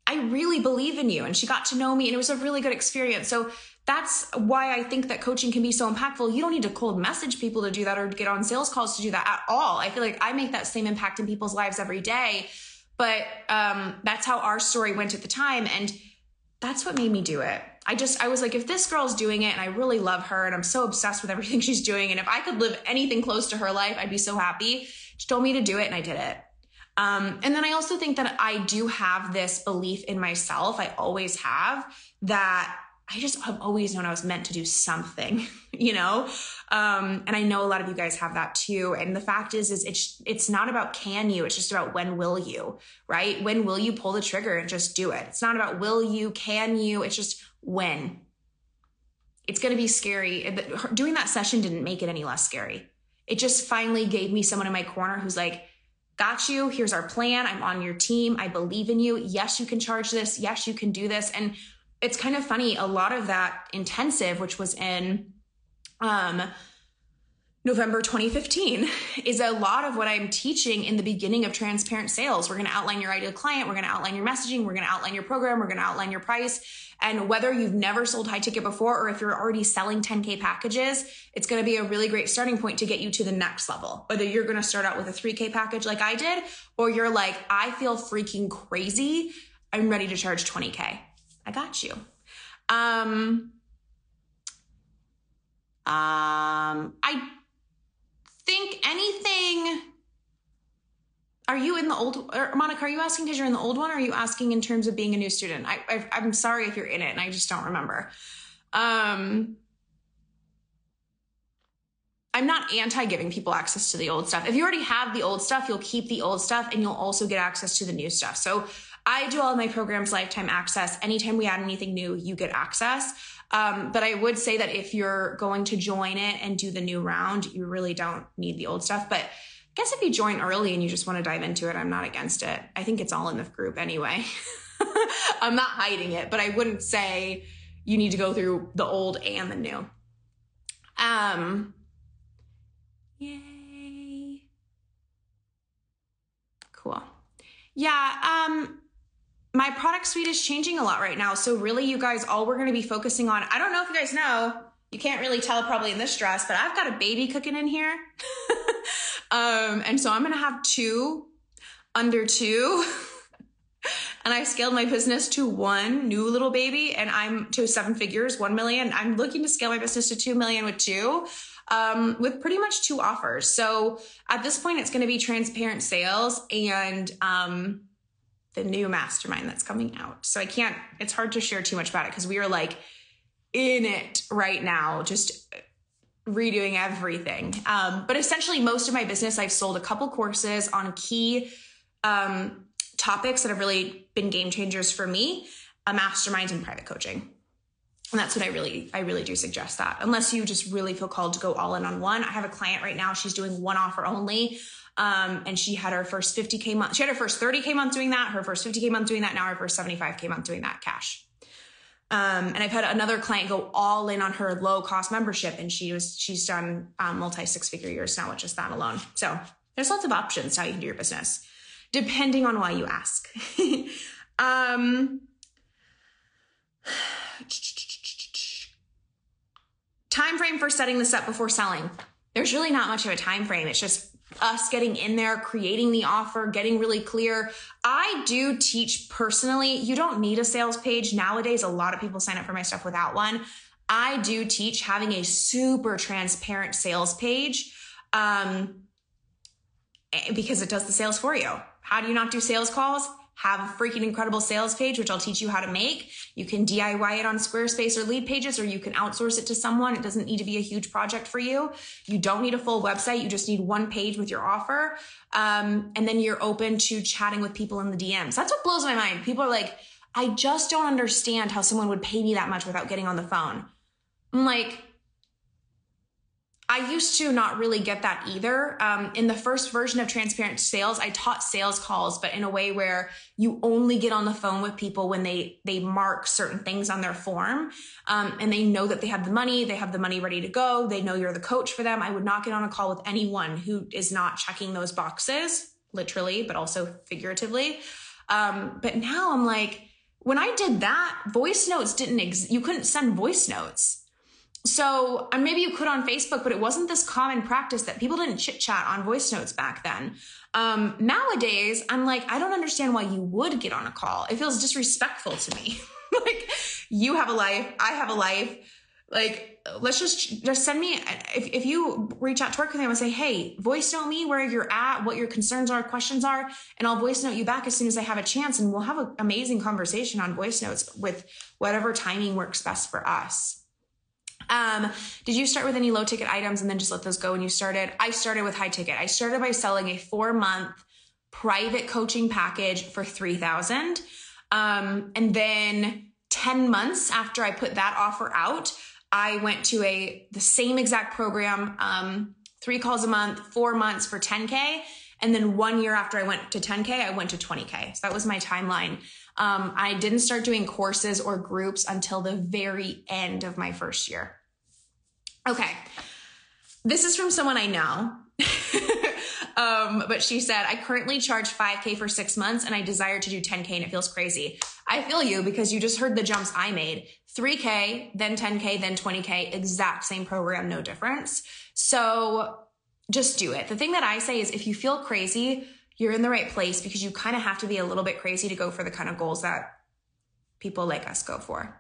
I really believe in you. And she got to know me and it was a really good experience. So that's why I think that coaching can be so impactful. You don't need to cold message people to do that or get on sales calls to do that at all. I feel like I make that same impact in people's lives every day. But um, that's how our story went at the time. And that's what made me do it. I just, I was like, if this girl's doing it and I really love her and I'm so obsessed with everything *laughs* she's doing, and if I could live anything close to her life, I'd be so happy. She told me to do it and I did it. Um, and then I also think that I do have this belief in myself. I always have that I just have always known I was meant to do something, *laughs* you know? Um, and I know a lot of you guys have that too. And the fact is, is it's, it's not about can you, it's just about when will you, right? When will you pull the trigger and just do it? It's not about will you, can you, it's just when. It's to be scary. Doing that session didn't make it any less scary. It just finally gave me someone in my corner who's like, got you. Here's our plan. I'm on your team. I believe in you. Yes, you can charge this. Yes, you can do this. And it's kind of funny. A lot of that intensive, which was in um, November 2015 is a lot of what I'm teaching in the beginning of transparent sales. We're going to outline your ideal client. We're going to outline your messaging. We're going to outline your program. We're going to outline your price. And whether you've never sold high ticket before or if you're already selling 10K packages, it's going to be a really great starting point to get you to the next level. Whether you're going to start out with a 3K package like I did, or you're like, I feel freaking crazy. I'm ready to charge 20K. I got you. Um, um, I think anything. Are you in the old, or Monica? Are you asking because you're in the old one? Or are you asking in terms of being a new student? I, I, I'm sorry if you're in it, and I just don't remember. Um, I'm not anti giving people access to the old stuff. If you already have the old stuff, you'll keep the old stuff and you'll also get access to the new stuff. So I do all my programs lifetime access. Anytime we add anything new, you get access. Um, but I would say that if you're going to join it and do the new round, you really don't need the old stuff. But I guess if you join early and you just want to dive into it, I'm not against it. I think it's all in the group anyway. *laughs* I'm not hiding it, but I wouldn't say you need to go through the old and the new. Um, yay. Cool. Yeah. Um, my product suite is changing a lot right now. So really you guys, all we're going to be focusing on, I don't know if you guys know, you can't really tell probably in this dress, but I've got a baby cooking in here. *laughs* um, and so I'm going to have two under two. *laughs* and I scaled my business to one new little baby and I'm to seven figures, 1 million. I'm looking to scale my business to 2 million with two. Um, with pretty much two offers. So at this point, it's going to be transparent sales and um, the new mastermind that's coming out. So I can't, it's hard to share too much about it because we are like in it right now, just redoing everything. Um, but essentially, most of my business, I've sold a couple courses on key um, topics that have really been game changers for me, a mastermind and private coaching. And that's what I really, I really do suggest that. Unless you just really feel called to go all in on one. I have a client right now, she's doing one offer only. Um, and she had her first 50K month. She had her first 30K month doing that, her first 50K month doing that, now her first 75K month doing that cash. Um, and I've had another client go all in on her low cost membership, and she was she's done um, multi six figure years now with just that alone. So there's lots of options how you can do your business, depending on why you ask. *laughs* um, *sighs* time frame for setting this up before selling. There's really not much of a time frame. It's just us getting in there, creating the offer, getting really clear. I do teach personally, you don't need a sales page. Nowadays, a lot of people sign up for my stuff without one. I do teach having a super transparent sales page um, eh, because it does the sales for you. How do you not do sales calls? Have a freaking incredible sales page, which I'll teach you how to make. You can DIY it on Squarespace or lead pages, or you can outsource it to someone. It doesn't need to be a huge project for you. You don't need a full website. You just need one page with your offer. Um, and then you're open to chatting with people in the DMs. That's what blows my mind. People are like, I just don't understand how someone would pay me that much without getting on the phone. I'm like, I used to not really get that either. Um, in the first version of Transparent Sales, I taught sales calls, but in a way where you only get on the phone with people when they they mark certain things on their form, um, and they know that they have the money, they have the money ready to go, they know you're the coach for them. I would not get on a call with anyone who is not checking those boxes, literally, but also figuratively. Um, but now I'm like, when I did that, voice notes didn't exist. You couldn't send voice notes so, and maybe you could on Facebook, but it wasn't this common practice that people didn't chit chat on voice notes back then. Um, nowadays, I'm like, I don't understand why you would get on a call. It feels disrespectful to me. *laughs* like, you have a life, I have a life. Like, let's just just send me if, if you reach out to work with them and say, hey, voice note me where you're at, what your concerns are, questions are, and I'll voice note you back as soon as I have a chance, and we'll have an amazing conversation on voice notes with whatever timing works best for us. Um, did you start with any low ticket items and then just let those go when you started? I started with high ticket. I started by selling a four month private coaching package for 3000 um, and then 10 months after I put that offer out, I went to a the same exact program, um, three calls a month, four months for 10K. And then one year after I went to 10K, I went to 20K. So that was my timeline. Um, I didn't start doing courses or groups until the very end of my first year. Okay. This is from someone I know. *laughs* um, but she said, I currently charge 5K for six months and I desire to do 10K and it feels crazy. I feel you because you just heard the jumps I made 3K, then 10K, then 20K, exact same program, no difference. So just do it. The thing that I say is if you feel crazy, you're in the right place because you kind of have to be a little bit crazy to go for the kind of goals that people like us go for.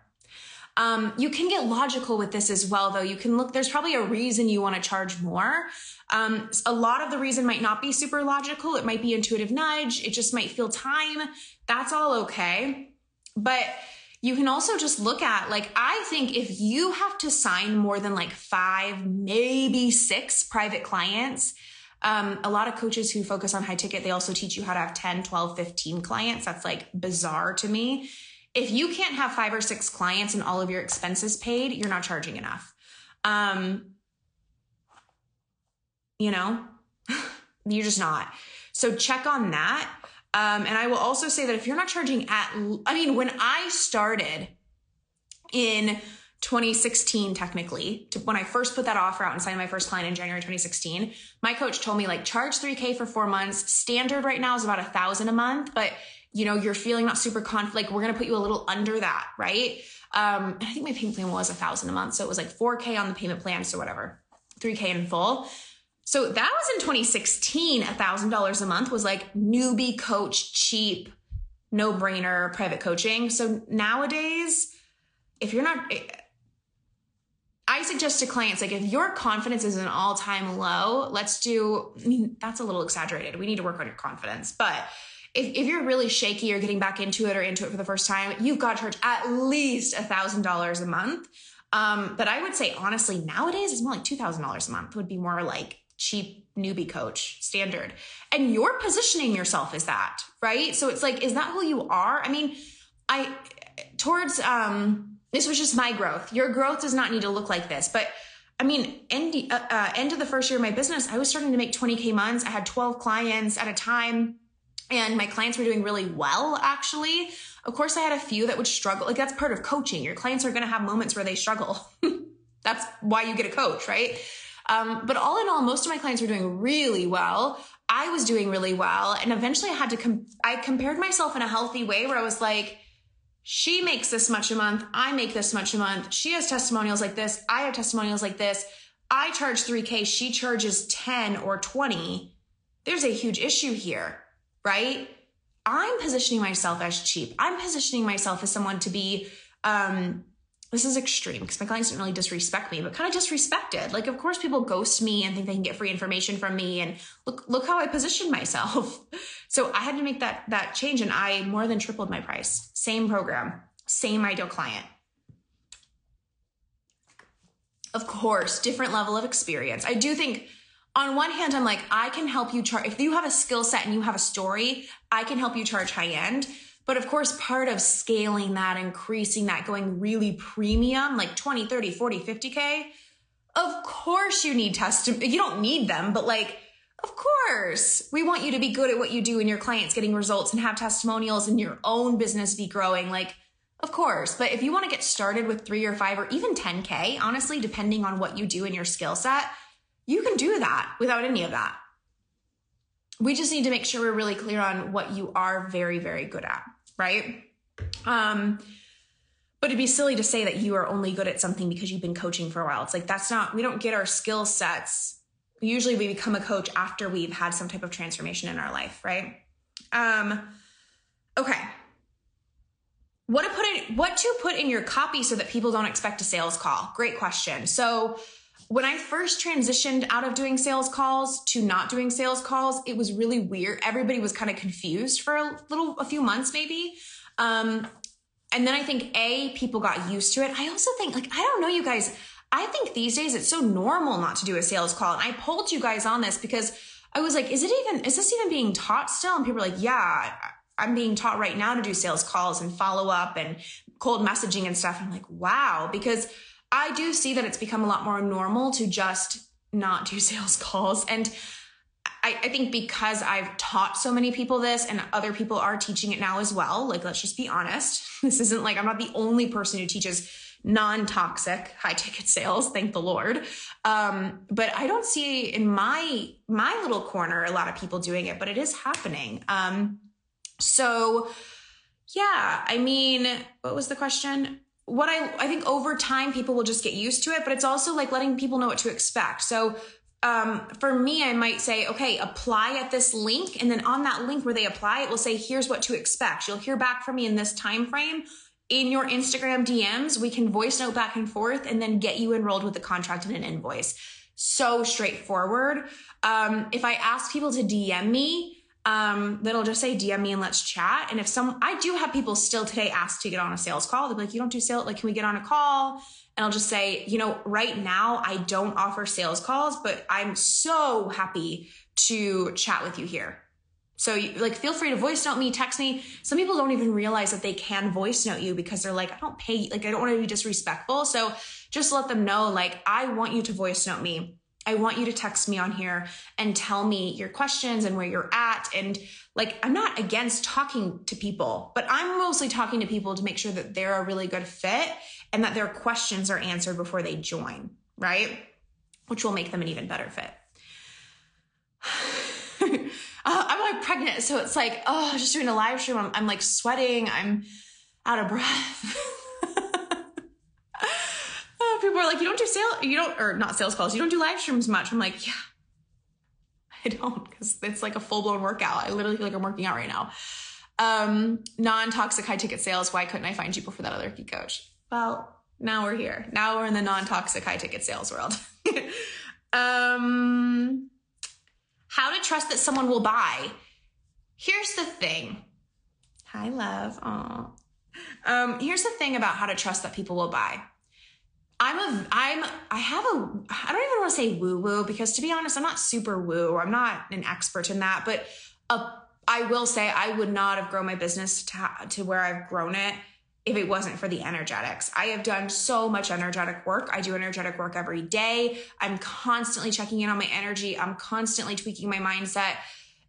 Um, you can get logical with this as well, though. You can look, there's probably a reason you want to charge more. Um, a lot of the reason might not be super logical. It might be intuitive nudge. It just might feel time. That's all okay. But you can also just look at, like, I think if you have to sign more than like five, maybe six private clients, um, a lot of coaches who focus on high ticket, they also teach you how to have 10, 12, 15 clients. That's like bizarre to me. If you can't have five or six clients and all of your expenses paid, you're not charging enough. Um, you know, *laughs* you're just not. So check on that. Um, and I will also say that if you're not charging at, I mean, when I started in 2016 technically to when i first put that offer out and signed my first client in january 2016 my coach told me like charge 3k for four months. Standard right now is about a thousand a month but you know you're feeling not super conf like we're gonna put you a little under that right? Um and i think my payment plan was a thousand a month so it was like 4k on the payment plan so whatever 3k in full so that was in 2016 a thousand dollars a month was like newbie coach cheap no brainer private coaching so nowadays if you're not I suggest to clients like if your confidence is an all time low, let's do, I mean, that's a little exaggerated. We need to work on your confidence. But if, if you're really shaky or getting back into it or into it for the first time, you've got to charge at least a thousand dollars a month. Um, but I would say honestly, nowadays it's more like two thousand dollars a month would be more like cheap newbie coach standard. And you're positioning yourself as that, right? So it's like, is that who you are? I mean, I towards um this was just my growth. Your growth does not need to look like this. But I mean, end, uh, uh, end of the first year of my business, I was starting to make 20K months. I had 12 clients at a time, and my clients were doing really well, actually. Of course, I had a few that would struggle. Like, that's part of coaching. Your clients are going to have moments where they struggle. *laughs* that's why you get a coach, right? Um, but all in all, most of my clients were doing really well. I was doing really well. And eventually I had to, I compared myself in a healthy way where I was like, she makes this much a month. I make this much a month. She has testimonials like this. I have testimonials like this. I charge 3K. She charges 10 or 20. There's a huge issue here, right? I'm positioning myself as cheap. I'm positioning myself as someone to be um, this is extreme because my clients didn't really disrespect me, but kind of disrespected. Like, of course, people ghost me and think they can get free information from me. And look, look how I positioned myself. *laughs* so I had to make that that change, and I more than tripled my price. Same program, same ideal client. Of course, different level of experience. I do think on one hand, I'm like, I can help you charge. If you have a skill set and you have a story, I can help you charge high end. But of course, part of scaling that, increasing that, going really premium, like 20, 30, 40, 50K, Of course you need testimony. You don't need them, but like, of course, we want you to be good at what you do and your clients getting results and have testimonials and your own business be growing. Like, of course. But if you want to get started with three or five or even 10K, honestly, depending on what you do in your skill set, you can do that without any of that. We just need to make sure we're really clear on what you are very, very good at, right? Um, but it'd be silly to say that you are only good at something because you've been coaching for a while. It's like that's not, we don't get our skill sets. Usually we become a coach after we've had some type of transformation in our life, right? Um, okay. What to put in what to put in your copy so that people don't expect a sales call? Great question. So when I first transitioned out of doing sales calls to not doing sales calls, it was really weird. Everybody was kind of confused for a little, a few months maybe. Um, and then I think A, people got used to it. I also think, like, I don't know, you guys, I think these days it's so normal not to do a sales call. And I pulled you guys on this because I was like, is it even, is this even being taught still? And people were like, yeah, I'm being taught right now to do sales calls and follow up and cold messaging and stuff. I'm like, wow, because I do see that it's become a lot more normal to just not do *laughs* sales calls. And I, I, think because I've taught so many people this and other people are teaching it now as well, like, let's just be honest. *laughs* This isn't like I'm not the only person who teaches non-toxic high ticket sales thank the lord um, but i don't see in my my little corner a lot of people doing it but it is happening um, so yeah i mean what was the question what I I think over time people will just get used to it, but it's also like letting people know what to expect. So um, for me, I might say, okay, apply at this link, and then on that link where they apply, it will say, here's what to expect. You'll hear back from me in this time frame. In your Instagram DMs, we can voice note back and forth, and then get you enrolled with the contract and an invoice. So straightforward. Um, if I ask people to DM me, um, that'll just say DM me and let's chat. And if some, I do have people still today ask to get on a sales call. They'll be like, you don't do sales. Like, can we get on a call? And I'll just say, you know, right now I don't offer sales calls, but I'm so happy to chat with you here. So like, feel free to voice note me, text me. Some people don't even realize that they can voice note you because they're like, I don't pay, like, I don't want to be disrespectful. So just let them know, like, I want you to voice note me I want you to text me on here and tell me your questions and where you're at. And like, I'm not against talking to people, but I'm mostly talking to people to make sure that they're a really good fit and that their questions are answered before they join, right? Which will make them an even better fit. *sighs* uh, I'm like pregnant, so it's like, oh, just doing a live stream. I'm, I'm like sweating. I'm out of breath. *laughs* people are like, you don't do sale, you don't, or not sales calls, you don't do live streams much. I'm like, yeah, *laughs* I don't, because it's like a full blown workout. I literally feel like I'm working out right now. Um, non toxic high ticket sales. Why couldn't I find people for that other key coach? Well, now we're here. Now we're in the non toxic high ticket sales world. *laughs* um, how to trust that someone will buy. Here's the thing. Hi, love. Aw. Um, here's the thing about how to trust that people will buy. I'm a I'm I have a I don't even want to say woo woo because to be honest, I'm not super woo. I'm not an expert in that, but a, I will say I would not have grown my business to, to where I've grown it if it wasn't for the energetics. I have done so much energetic work. I do energetic work every day. I'm constantly checking in on my energy. I'm constantly tweaking my mindset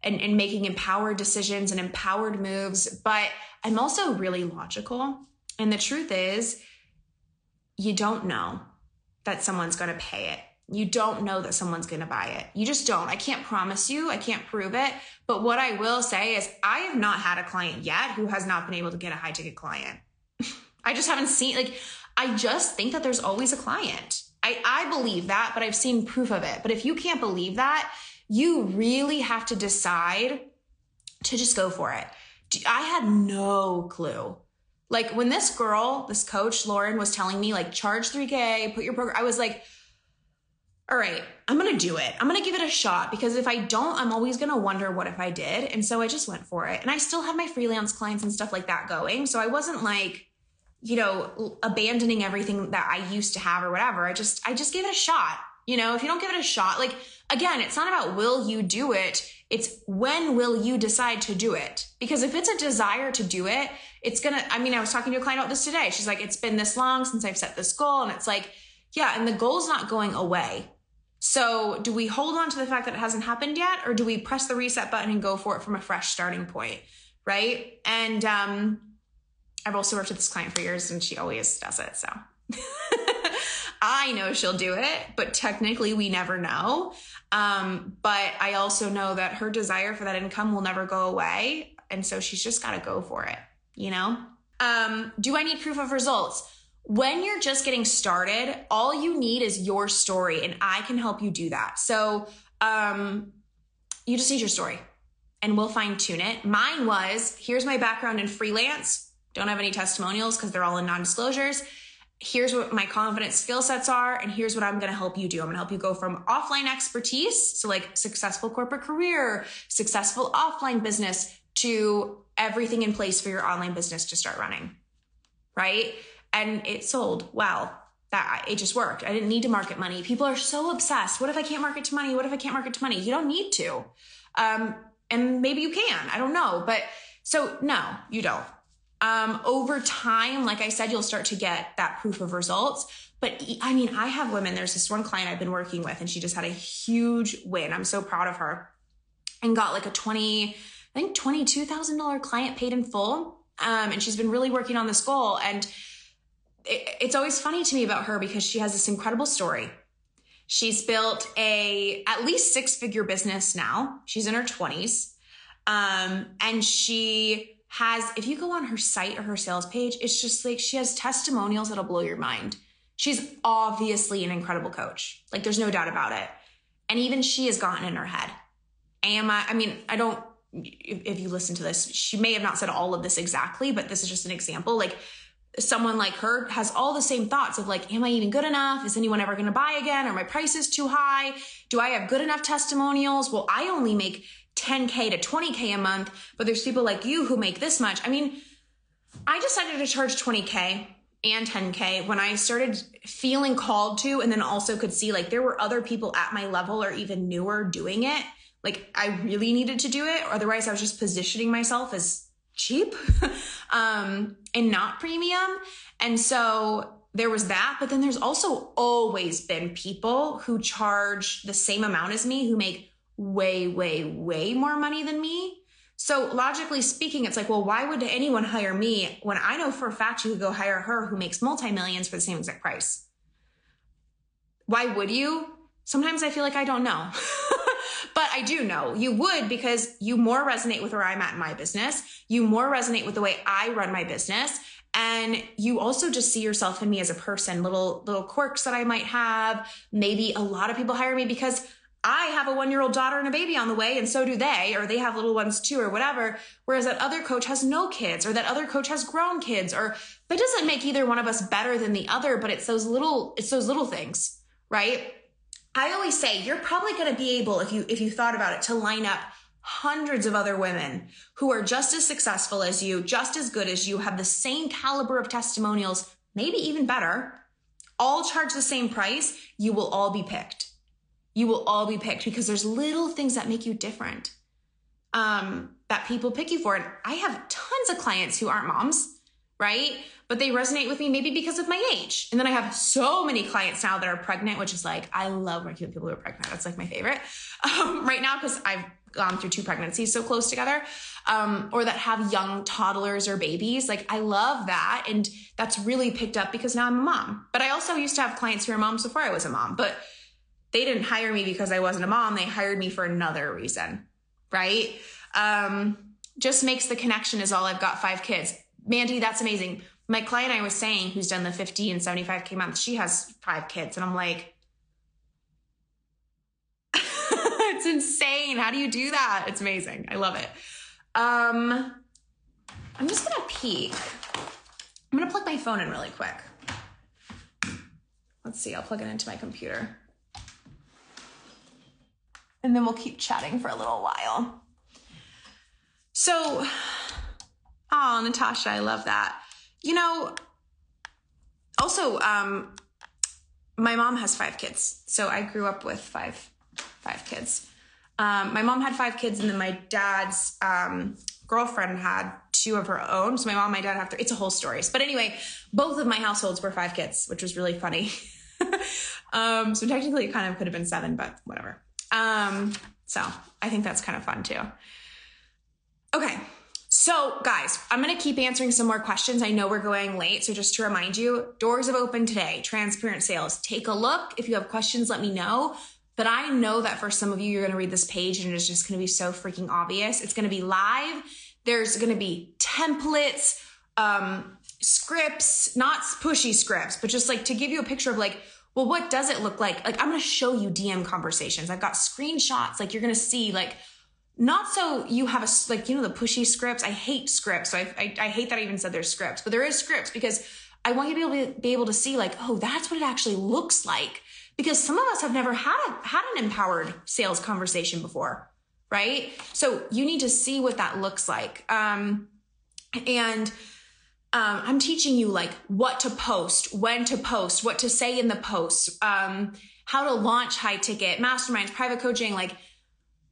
and, and making empowered decisions and empowered moves. But I'm also really logical. And the truth is, you don't know that someone's going to pay it. You don't know that someone's going to buy it. You just don't. I can't promise you. I can't prove it. But what I will say is I have not had a client yet who has not been able to get a high ticket client. *laughs* I just haven't seen like I just think that there's always a client. I I believe that, but I've seen proof of it. But if you can't believe that, you really have to decide to just go for it. I had no clue like when this girl, this coach, Lauren, was telling me, like, charge 3K, put your program, I was like, all right, I'm gonna do it. I'm gonna give it a shot because if I don't, I'm always gonna wonder what if I did. And so I just went for it. And I still have my freelance clients and stuff like that going. So I wasn't like, you know, abandoning everything that I used to have or whatever. I just, I just gave it a shot. You know, if you don't give it a shot, like, again, it's not about will you do it. It's when will you decide to do it? Because if it's a desire to do it, it's gonna, I mean, I was talking to a client about this today. She's like, it's been this long since I've set this goal. And it's like, Yeah, and the goal's not going away. So, do we hold on to the fact that it hasn't happened yet, or do we press the reset button and go for it from a fresh starting point? Right. And um, I've also worked with this client for years and she always does it. So, *laughs* I know she'll do it, but technically we never know. Um, but I also know that her desire for that income will never go away. And so she's just got to go for it, you know? Um, do I need proof of results? when you're just getting started, all you need is your story, and I can help you do that. So, um, you just need your story, and we'll fine tune it. Mine was here's my background in freelance, don't have any testimonials because they're all in non disclosures. Here's what my confident skill sets are, and here's what I'm gonna help you do. I'm gonna help you go from offline expertise, so like successful corporate career, successful offline business, to everything in place for your online business to start running, right? and it sold well. That it just worked. I didn't need to market money. People are so obsessed. What if i can't market to money? What if i can't market to money? You don't need to. Um, and maybe you can. I don't know. But so no you don't um, over time like i said you'll start to get that proof of results but i mean i have women there's this one client i've been working with and she just had a huge win i'm so proud of her and got like a 20 i think $22000 client paid in full um, and she's been really working on this goal and it, it's always funny to me about her because she has this incredible story. She's built a at least six figure business now. She's in her 20s. Um, and she has, if you go on her site or her sales page, it's just like she has testimonials that'll blow your mind. She's obviously an incredible coach. Like there's no doubt about it. And even she has gotten in her head. Am I, I mean, I don't, if, you listen to this, she may have not said all of this exactly, but this is just an example. Like someone like her has all the same thoughts of like, am I even good enough? Is anyone ever going to buy again? Are my prices too high? Do I have good enough testimonials? Well, I only make 10K to 20K a month, but there's people like you who make this much. I mean, I decided to charge 20K and 10K when I started feeling called to, and then also could see like there were other people at my level or even newer doing it. Like I really needed to do it. Otherwise, I was just positioning myself as cheap *laughs* um, and not premium. And so there was that. But then there's also always been people who charge the same amount as me who make way, way, way more money than me. So logically speaking, it's like, well, why would anyone hire me when I know for a fact you could go hire her who makes multi millions for the same exact price? Why would you? Sometimes I feel like I don't know. *laughs* But I do know you would because you more resonate with where I'm at in my business. You more resonate with the way I run my business. And you also just see yourself in me as a person, little, little quirks that I might have. Maybe a lot of people hire me because I have a one year old daughter and a baby on the way, and so do they, or they have little ones too, or whatever. Whereas that other coach has no kids, or that other coach has grown kids, or that doesn't make either one of us better than the other, but it's those little, it's those little things, right? I always say you're probably going to be able, if you if you thought about it, to line up hundreds of other women who are just as successful as you, just as good as you, have the same caliber of testimonials, maybe even better, all charge the same price. You will all be picked. You will all be picked because there's little things that make you different. Um, that people pick you for. And I have tons of clients who aren't moms, right? but they resonate with me maybe because of my age. And then I have so many clients now that are pregnant, which is like, I love working with people who are pregnant. That's like my favorite *laughs* um, right now because I've gone through two pregnancies so close together, um, or that have young toddlers or babies. Like, I love that. And that's really picked up because now I'm a mom. But I also used to have clients who are moms before I was a mom, but they didn't hire me because I wasn't a mom. They hired me for another reason, right? Um, just makes the connection is all I've got five kids. Mandy, that's amazing my client I was saying, who's done the 50 and 75K month, she has five kids. And I'm like, *laughs* it's insane. How do you do that? It's amazing. I love it. Um, I'm just gonna peek. I'm gonna plug my phone in really quick. Let's see, I'll plug it into my computer. And then we'll keep chatting for a little while. So, oh, Natasha, I love that. You know, also, um, my mom has five kids, so I grew up with five five kids. Um, my mom had five kids, and then my dad's um, girlfriend had two of her own. So my mom, my dad have three. It's a whole story. But anyway, both of my households were five kids, which was really funny. *laughs* um, so technically it kind of could have been seven, but whatever. Um, so I think that's kind of fun too. Okay. So, guys, I'm going to keep answering some more questions. I know we're going late. So, just to remind you, doors have opened today. Transparent sales. Take a look. If you have questions, let me know. But I know that for some of you, you're going to read this page and it's just going to be so freaking obvious. It's going to be live. There's going to be templates, um, scripts, not pushy scripts, but just like to give you a picture of like, well, what does it look like? Like, I'm going to show you DM conversations. I've got screenshots. Like, you're going to see like, not so you have a like you know the pushy scripts i hate scripts so I, I, I hate that i even said there's scripts but there is scripts because i want you to be able to be able to see like oh that's what it actually looks like because some of us have never had a, had an empowered sales conversation before right so you need to see what that looks like um and um, I'm teaching you like what to post, when to post, what to say in the post, um, how to launch high ticket masterminds, private coaching, like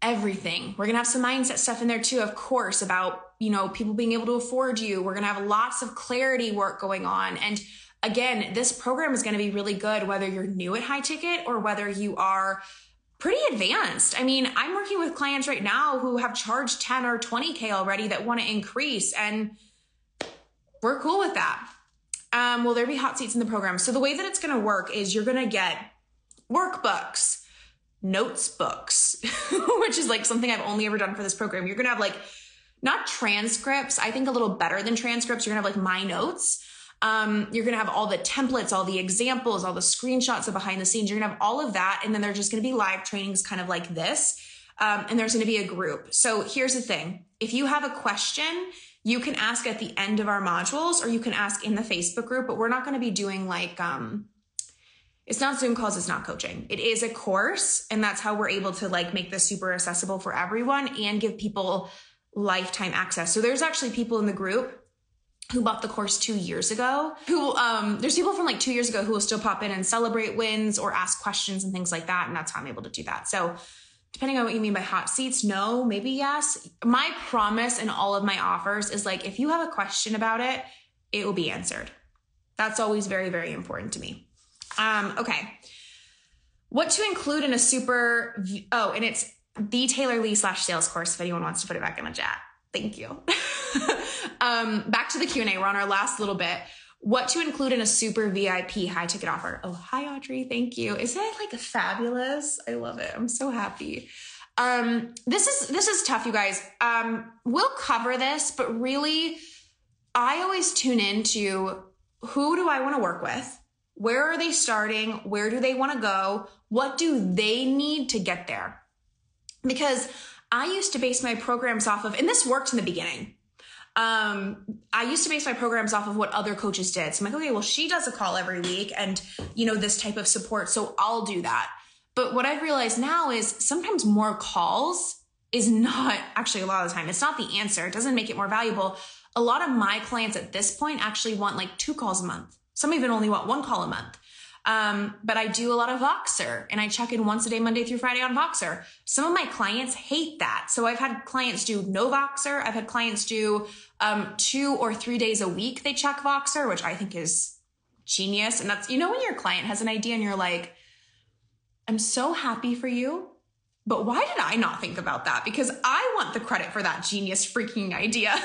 everything. We're to have some mindset stuff in there too, of course, about, you know, people being able to afford you. We're to have lots of clarity work going on. And again, this program is to be really good whether you're new at high ticket or whether you are pretty advanced. I mean, I'm working with clients right now who have charged 10 or 20K already that want to increase, and we're cool with that. Um, will there be hot seats in the program? So, the way that it's going to work is you're going to get workbooks notes books, *laughs* which is like something I've only ever done for this program. You're going to have like not transcripts, I think a little better than transcripts. You're going to have like my notes. Um, you're going to have all the templates, all the examples, all the screenshots of behind the scenes. You're going to have all of that. And then they're just going to be live trainings kind of like this. Um, and there's going to be a group. So here's the thing if you have a question, you can ask at the end of our modules or you can ask in the Facebook group, but we're not going to be doing like, um, it's not Zoom calls, it's not coaching. It is a course. And that's how we're able to like make this super accessible for everyone and give people lifetime access. So there's actually people in the group who bought the course two years ago who um there's people from like two years ago who will still pop in and celebrate wins or ask questions and things like that and that's how i'm able to do that so depending on what you mean by hot seats no maybe yes my promise in all of my offers is like if you have a question about it it will be answered that's always very very important to me um, okay. What to include in a super, oh, and it's the Taylor Lee slash sales course if anyone wants to put it back in the chat. Thank you. *laughs* um, back to the Q&A. We're on our last little bit. What to include in a super VIP high ticket offer. Oh, hi, Audrey. Thank you. Isn't it like fabulous? I love it. I'm so happy. Um, this is, this is tough, you guys. Um, we'll cover this, but really, I always tune into who do I want to work with? Where are they starting? Where do they want to go? What do they need to get there? Because I used to base my programs off of, and this worked in the beginning. Um, I used to base my programs off of what other coaches did. So I'm like, okay, well, she does a call every week and, you know, this type of support. So I'll do that. But what I've realized now is sometimes more calls is not actually a lot of the time, it's not the answer. It doesn't make it more valuable. A lot of my clients at this point actually want like two calls a month some even only want one call a month. Um, but I do a lot of Voxer and I check in once a day, Monday through Friday on Voxer. Some of my clients hate that. So I've had clients do no Voxer. I've had clients do um, two or three days a week. They check Voxer, which I think is genius. And that's, you know, when your client has an idea and you're like, I'm so happy for you. But why did I not think about that? Because I want the credit for that genius freaking idea. *laughs*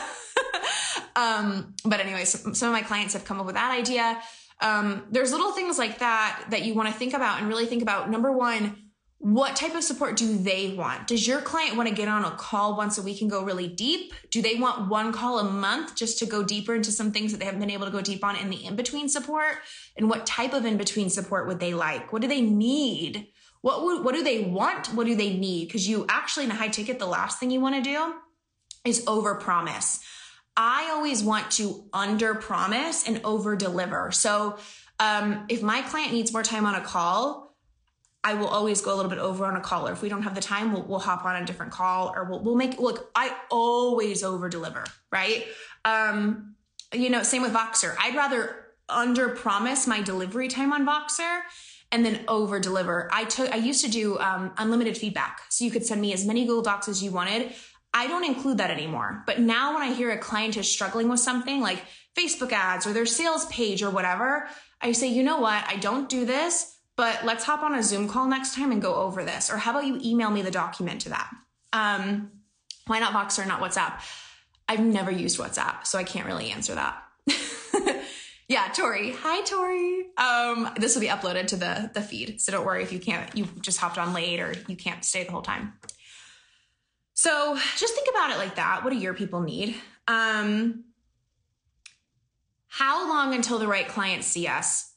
Um, but anyway, some, some of my clients have come up with that idea. Um, there's little things like that that you want to think about and really think about. Number one, what type of support do they want? Does your client want to get on a call once a week and go really deep? Do they want one call a month just to go deeper into some things that they haven't been able to go deep on in the in between support? And what type of in between support would they like? What do they need? What would, what do they want? What do they need? Because you actually in a high ticket, the last thing you want to do is over promise. I always want to under promise and over deliver. So um, if my client needs more time on a call, I will always go a little bit over on a call. Or if we don't have the time, we'll, we'll hop on a different call or we'll, we'll make, look, I always over deliver, right? Um, you know, same with Voxer. I'd rather under promise my delivery time on Voxer and then over deliver. I took, I used to do um, unlimited feedback. So you could send me as many Google Docs as you wanted. I don't include that anymore. But now when I hear a client is struggling with something like Facebook ads or their sales page or whatever, I say, you know what? I don't do this, but let's hop on a Zoom call next time and go over this. Or how about you email me the document to that? Um, why not Voxer, not WhatsApp? I've never used WhatsApp, so I can't really answer that. *laughs* yeah, Tori. Hi, Tori. Um, this will be uploaded to the the feed, so don't worry if you can't. You just hopped on late or you can't stay the whole time. So just think about it like that. What do your people need? Um, how long until the right clients see us?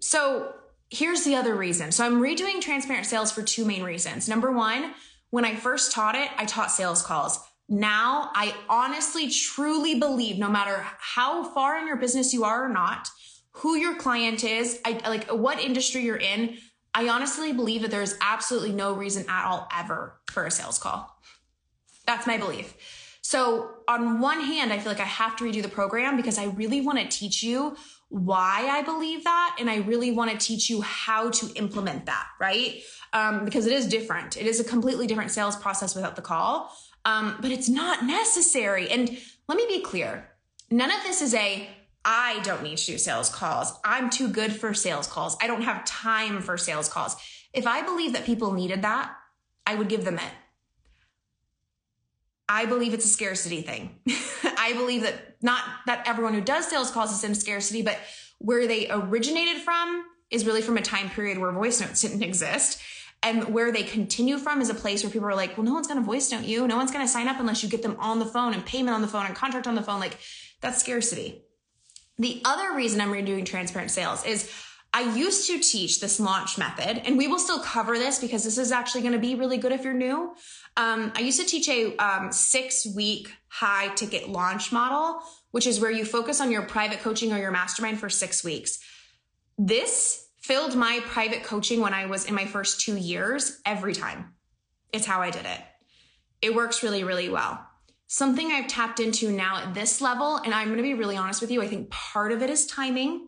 So here's the other reason. So I'm redoing transparent sales for two main reasons. Number one, when I first taught it, I taught sales calls. Now I honestly, truly believe no matter how far in your business you are or not, who your client is, I like what industry you're in, I honestly believe that there's absolutely no reason at all ever for a sales call. That's my belief. So, on one hand, I feel like I have to redo the program because I really want to teach you why I believe that. And I really want to teach you how to implement that, right? Um, because it is different. It is a completely different sales process without the call, um, but it's not necessary. And let me be clear none of this is a I don't need to do sales calls. I'm too good for sales calls. I don't have time for sales calls. If I believe that people needed that, I would give them it. I believe it's a scarcity thing. *laughs* I believe that not that everyone who does sales calls is in scarcity, but where they originated from is really from a time period where voice notes *laughs* didn't exist. And where they continue from is a place where people are like, well, no one's going to voice note you. No one's going to sign up unless you get them on the phone and payment on the phone and contract on the phone. Like that's scarcity. The other reason I'm redoing transparent sales is I used to teach this launch method, and we will still cover this because this is actually going to be really good if you're new. Um, I used to teach a um, six week high ticket launch model, which is where you focus on your private coaching or your mastermind for six weeks. This filled my private coaching when I was in my first two years every time. It's how I did it. It works really, really well. Something I've tapped into now at this level, and I'm going to be really honest with you, I think part of it is timing.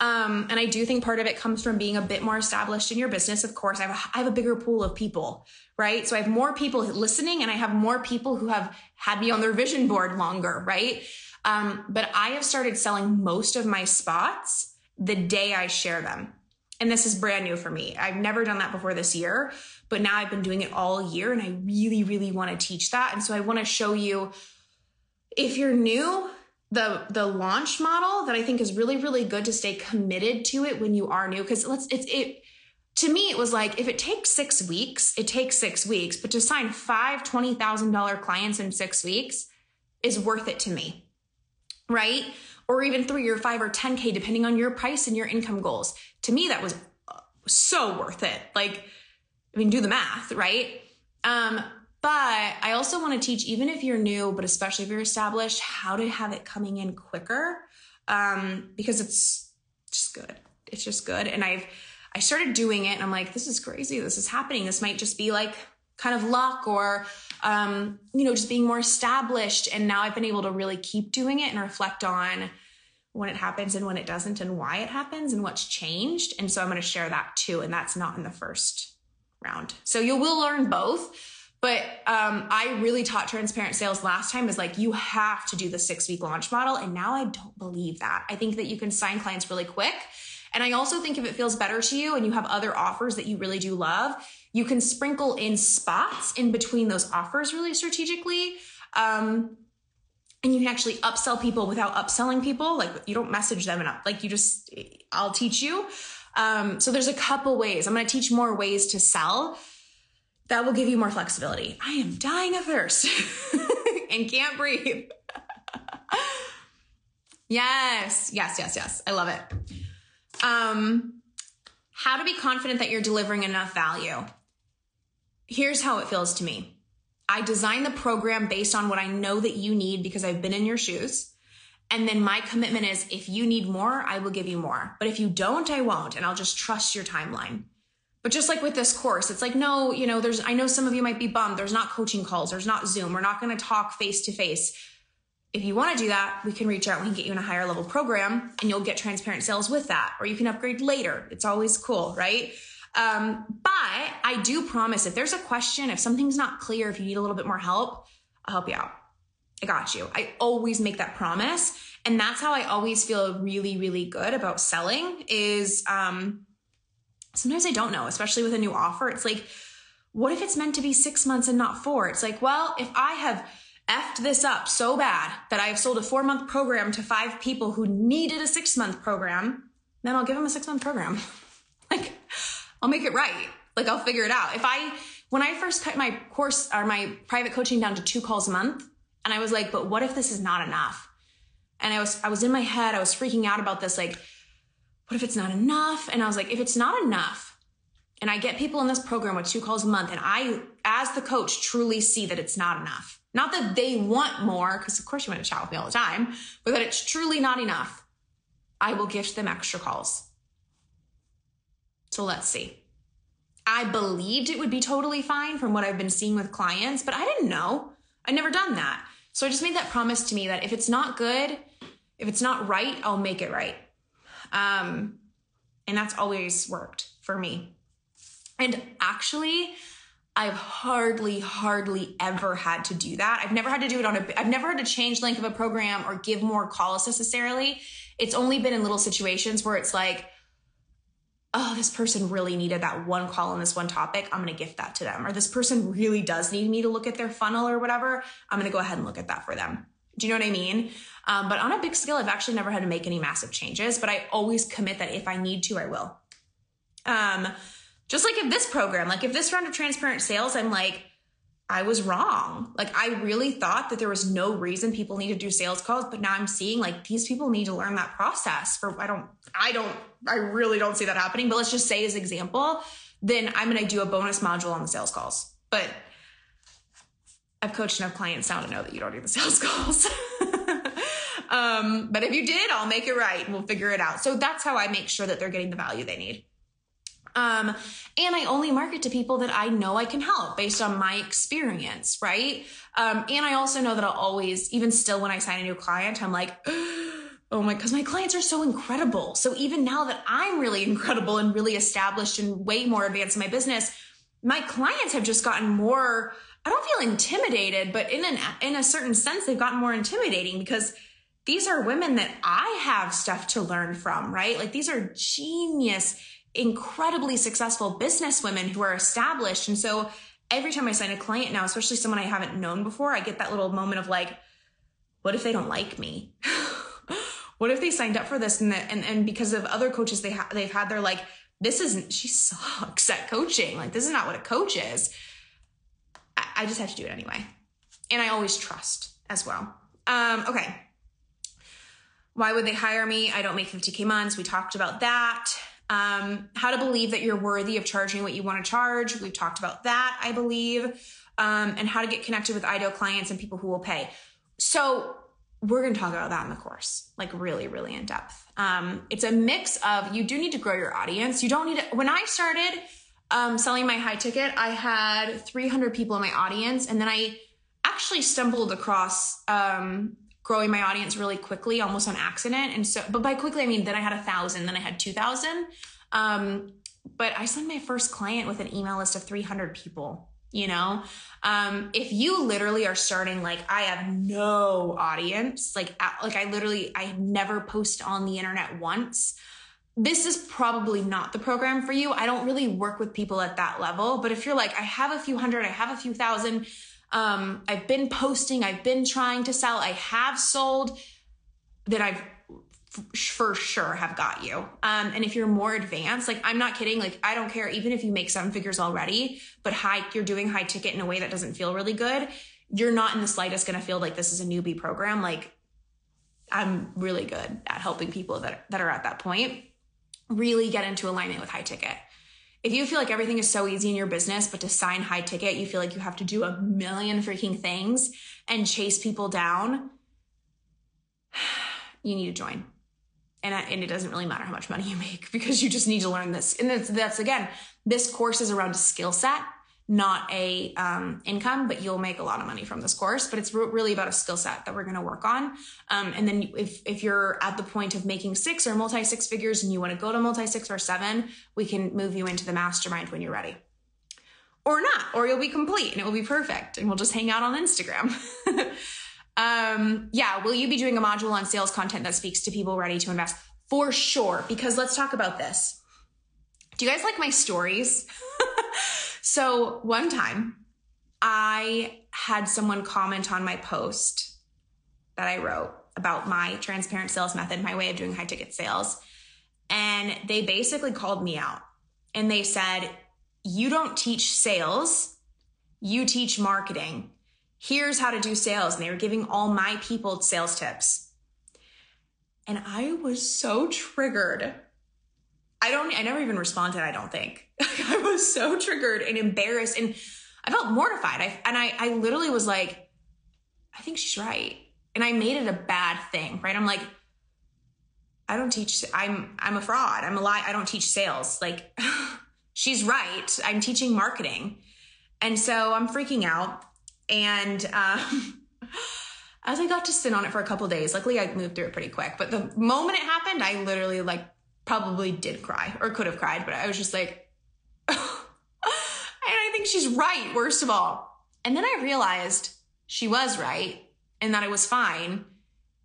Um, and I do think part of it comes from being a bit more established in your business. Of course, I have, a, I have a bigger pool of people, right? So I have more people listening and I have more people who have had me on their vision board longer, right? Um, but I have started selling most of my spots the day I share them. And this is brand new for me. I've never done that before this year, but now I've been doing it all year and I really, really want to teach that. And so I want to show you if you're new, the the launch model that I think is really really good to stay committed to it when you are new because let's it's it to me it was like if it takes six weeks it takes six weeks but to sign five twenty thousand dollar clients in six weeks is worth it to me right? Or even three or five or 10k depending on your price and your income goals. To me that was uh, so worth it. Like i mean do the math right? Um but I also want to teach, even if you're new, but especially if you're established, how to have it coming in quicker um, because it's just good. It's just good. And I've, I started doing it and I'm like, this is crazy. This is happening. This might just be like kind of luck or, um, you know, just being more established. And now I've been able to really keep doing it and reflect on when it happens and when it doesn't and why it happens and what's changed. And so I'm going to share that too. And that's not in the first round. So you will learn both but um, I really taught transparent sales last time is like you have to do the six week launch model. And now I don't believe that. I think that you can sign clients really quick. And I also think if it feels better to you and you have other offers that you really do love, you can sprinkle in spots in between those offers really strategically. Um, and you can actually upsell people without upselling people. Like you don't message them enough. Like you just, I'll teach you. Um, so there's a couple ways. I'm going to teach more ways to sell that will give you more flexibility. I am dying of thirst *laughs* and can't breathe. yes, yes, yes, yes. I love it. Um, how to be confident that you're delivering enough value. Here's how it feels to me. I design the program based on what I know that you need because I've been in your shoes. And then my commitment is if you need more, I will give you more. But if you don't, I won't. And I'll just trust your timeline. But just like with this course, it's like, no, you know, there's, I know some of you might be bummed. There's not coaching calls. There's not Zoom. We're not going to talk face to face. If you want to do that, we can reach out. We can get you in a higher level program and you'll get transparent sales with that, or you can upgrade later. It's always cool, right? Um, but I do promise if there's a question, if something's not clear, if you need a little bit more help, I'll help you out. I got you. I always make that promise. And that's how I always feel really, really good about selling is um, sometimes I don't know, especially with a new offer. It's like, what if it's meant to be six months and not four? It's like, well, if I have effed this up so bad that I have sold a four month program to five people who needed a six month program, then I'll give them a six month program. *laughs* like, I'll make it right. Like, I'll figure it out. If I, when I first cut my course or my private coaching down to two calls a month, and I was like, but what if this is not enough? And I was, I was in my head, I was freaking out about this, like, what if it's not enough? And I was like, if it's not enough, and I get people in this program with two calls a month, and I, as the coach, truly see that it's not enough. Not that they want more, because of course you want to chat with me all the time, but that it's truly not enough. I will gift them extra calls. So let's see. I believed it would be totally fine from what I've been seeing with clients, but I didn't know. I'd never done that. So I just made that promise to me that if it's not good, if it's not right, I'll make it right. Um, and that's always worked for me. And actually, I've hardly, hardly ever had to do that. I've never had to do it on a, I've never had to change length of a program or give more calls necessarily. It's only been in little situations where it's like, oh, this person really needed that one call on this one topic. I'm going to gift that to them. Or this person really does need me to look at their funnel or whatever. I'm going to go ahead and look at that for them. Do you know what I mean? Um, but on a big scale, I've actually never had to make any massive changes, but I always commit that if I need to, I will. Um, just like if this program, like if this round of transparent sales, I'm like, I was wrong. Like I really thought that there was no reason people need to do sales calls, but now I'm seeing like these people need to learn that process for I don't I don't I really don't see that happening, but let's just say as example, then I'm going to do a bonus module on the sales calls. But I've coached enough clients now to know that you don't do the sales *laughs* calls. um, but if you did, I'll make it right. We'll figure it out. So that's how I make sure that they're getting the value they need. Um, and I only market to people that I know I can help based on my experience, right? Um, and I also know that I'll always, even still when I sign a new client, I'm like, *gasps* oh my, because my clients are so incredible. So even now that I'm really *laughs* incredible and really established and way more advanced in my business, my clients have just gotten more, I don't feel intimidated, but in an, in a certain sense, they've gotten more intimidating because these are women that I have stuff to learn from, right? Like these are genius incredibly successful business women who are established. And so every time I sign a client now, especially someone I haven't known before, I get that little moment of like, what if they don't like me? *laughs* what if they signed up for this and, and, and because of other coaches they ha- they've had, they're like, this isn't, she sucks at coaching. Like, this is not what a coach is. I, just have to do it anyway. And I always trust as well. Um, okay. Why would they hire me? I don't make 50K months. We talked about that. Um, how to believe that you're worthy of charging what you want to charge. We've talked about that, I believe. Um, and how to get connected with ideal clients and people who will pay. So we're going to talk about that in the course, like really, really in depth. Um, it's a mix of you do need to grow your audience. You don't need to, when I started um, selling my high ticket, I had 300 people in my audience. And then I actually stumbled across um, growing my audience really quickly, almost on accident. And so, but by quickly, I mean, then I had a thousand, then I had 2000. Um, but I signed my first client with an email list of 300 people. You know, um, if you literally are starting like I have no audience, like like I literally I never post on the internet once. This is probably not the program for you. I don't really work with people at that level, but if you're like I have a few hundred, I have a few thousand, um, I've been posting, I've been trying to sell, I have sold, that I've for sure have got you. Um, and if you're more advanced, like I'm not kidding, like I don't care, even if you make seven figures already, but high, you're doing high ticket in a way that doesn't feel really good, you're not in the slightest gonna feel like this is a newbie program. Like I'm really good at helping people that, that are at that point really get into alignment with high ticket. If you feel like everything is so easy in your business, but to sign high ticket, you feel like you have to do a million freaking things and chase people down, *sighs* you need to join. And, and it doesn't really matter how much money you make *laughs* because you just need to learn this. And that's, that's again, this course is around a skill set not a um, income, but you'll make a lot of money from this course. But it's re- really about a skill set that we're going to work on. Um, and then if if you're at the point of making six or multi six figures and you want to go to multi six or seven, we can move you into the mastermind when you're ready. Or not, or you'll be complete and it will be perfect, and we'll just hang out on Instagram. *laughs* Um, yeah, will you be doing a module on sales content that speaks to people ready to invest? For sure, because let's talk about this. Do you guys like my stories? *laughs* so, one time I had someone comment on my post that I wrote about my transparent sales method, my way of doing high ticket sales. And they basically called me out and they said, You don't teach sales, you teach marketing. Here's how to do sales. And they were giving all my people sales tips. And I was so triggered. I don't, I never even responded, I don't think. *laughs* I was so triggered and embarrassed and I felt mortified. I, and I, I literally was like, I think she's right. And I made it a bad thing, right? I'm like, I don't teach, I'm, I'm a fraud. I'm a lie. I don't teach sales. Like, *laughs* she's right. I'm teaching marketing. And so I'm freaking out. And, um, *laughs* as I got to sit on it for a couple days, luckily I moved through it pretty quick. But the moment it happened, I literally like probably did cry or could have cried, but I was just like, *laughs* and I think she's right, worst of all. And then I realized she was right and that it was fine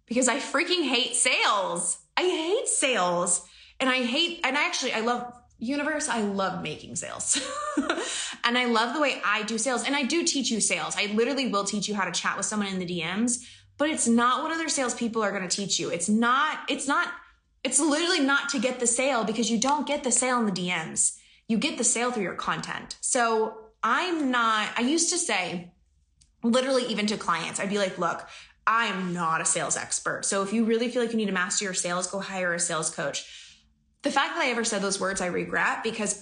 because I freaking hate sales. I hate sales. And I hate, and I actually, I love universe, I love making sales. *laughs* and I love the way I do sales. And I do teach you sales. I literally will teach you how to chat with someone in the DMs, but it's not what other salespeople are going to teach you. It's not, it's not, it's literally not to get the sale because you don't get the sale in the DMs. You get the sale through your content. So I'm not, I used to say, literally even to clients, I'd be like, look, I am not a sales expert. So if you really feel like you need to master your sales, go hire a sales coach the fact that I ever said those words, I regret because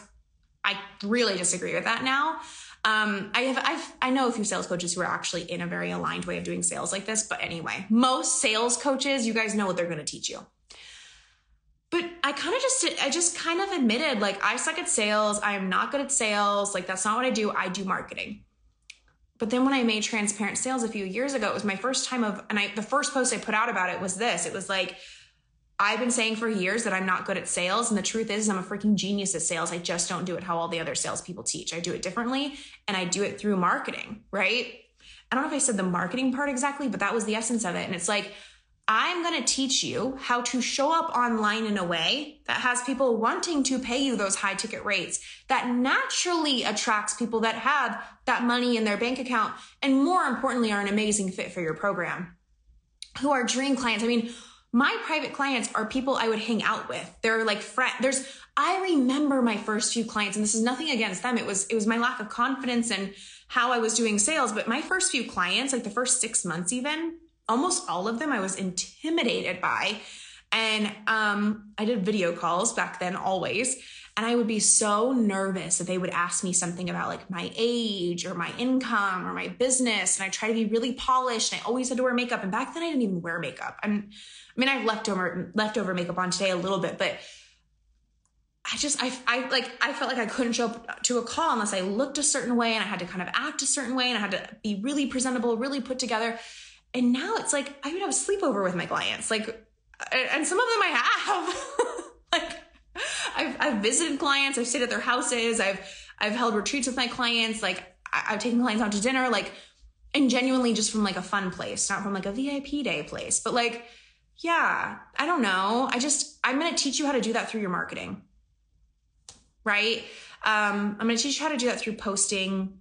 I really disagree with that now. Um, I have I've, I know a few sales coaches who are actually in a very aligned way of doing sales like this, but anyway, most sales coaches, you guys know what they're going to teach you. But I kind of just I just kind of admitted like I suck at sales. I am not good at sales. Like that's not what I do. I do marketing. But then when I made transparent sales a few years ago, it was my first time of and I the first post I put out about it was this. It was like I've been saying for years that I'm not good at sales. And the truth is, I'm a freaking genius at sales. I just don't do it how all the other salespeople teach. I do it differently and I do it through marketing, right? I don't know if I said the marketing part exactly, but that was the essence of it. And it's like, I'm going to teach you how to show up online in a way that has people wanting to pay you those high ticket rates that naturally attracts people that have that money in their bank account and more importantly are an amazing fit for your program who are dream clients. I mean, my private clients are people I would hang out with. They're like friends. There's I remember my first few clients, and this is nothing against them. It was it was my lack of confidence and how I was doing sales. But my first few clients, like the first six months, even almost all of them, I was intimidated by. And um, I did video calls back then, always. And I would be so nervous that they would ask me something about like my age or my income or my business. And I try to be really polished. And I always had to wear makeup. And back then I didn't even wear makeup. I'm, I mean, I have leftover leftover makeup on today a little bit, but I just I I like I felt like I couldn't show up to a call unless I looked a certain way and I had to kind of act a certain way and I had to be really presentable, really put together. And now it's like I would have a sleepover with my clients, like, and some of them I have, *laughs* like I've, I've visited clients, I've stayed at their houses, I've, I've held retreats with my clients, like I've taken clients out to dinner, like, and genuinely just from like a fun place, not from like a VIP day place, but like, yeah, I don't know. I just, I'm to teach you how to do that through your marketing. Right? Um, I'm to teach you how to do that through posting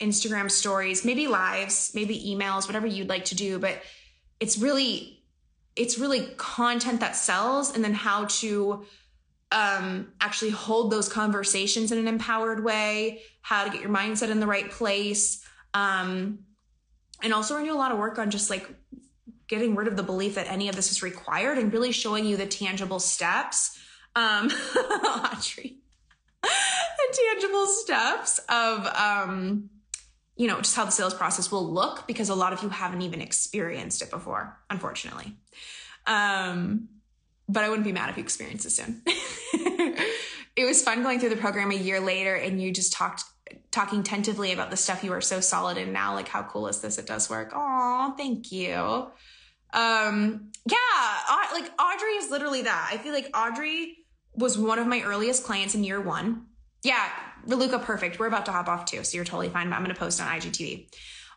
Instagram stories, maybe lives, maybe emails, whatever you'd like to do, but it's really, it's really content that sells and then how to um, actually hold those conversations in an empowered way, how to get your mindset in the right place. Um, and also, gonna do a lot of work on just like getting rid of the belief that any of this is required and really showing you the tangible steps. Um, *laughs* Audrey, *laughs* the tangible steps of, um, you know, just how the sales process will look because a lot of you haven't even experienced it before, unfortunately. Um, but I wouldn't be mad if you experience it soon. *laughs* it was fun going through the program a year later and you just talked talking tentatively about the stuff you are so solid in now like how cool is this? It does work. Oh thank you. Um yeah like audrey is literally that. I feel like audrey was one of my earliest clients in year one. Yeah Reluca perfect we're about to hop off too so you're totally fine but i'm gonna post on igtv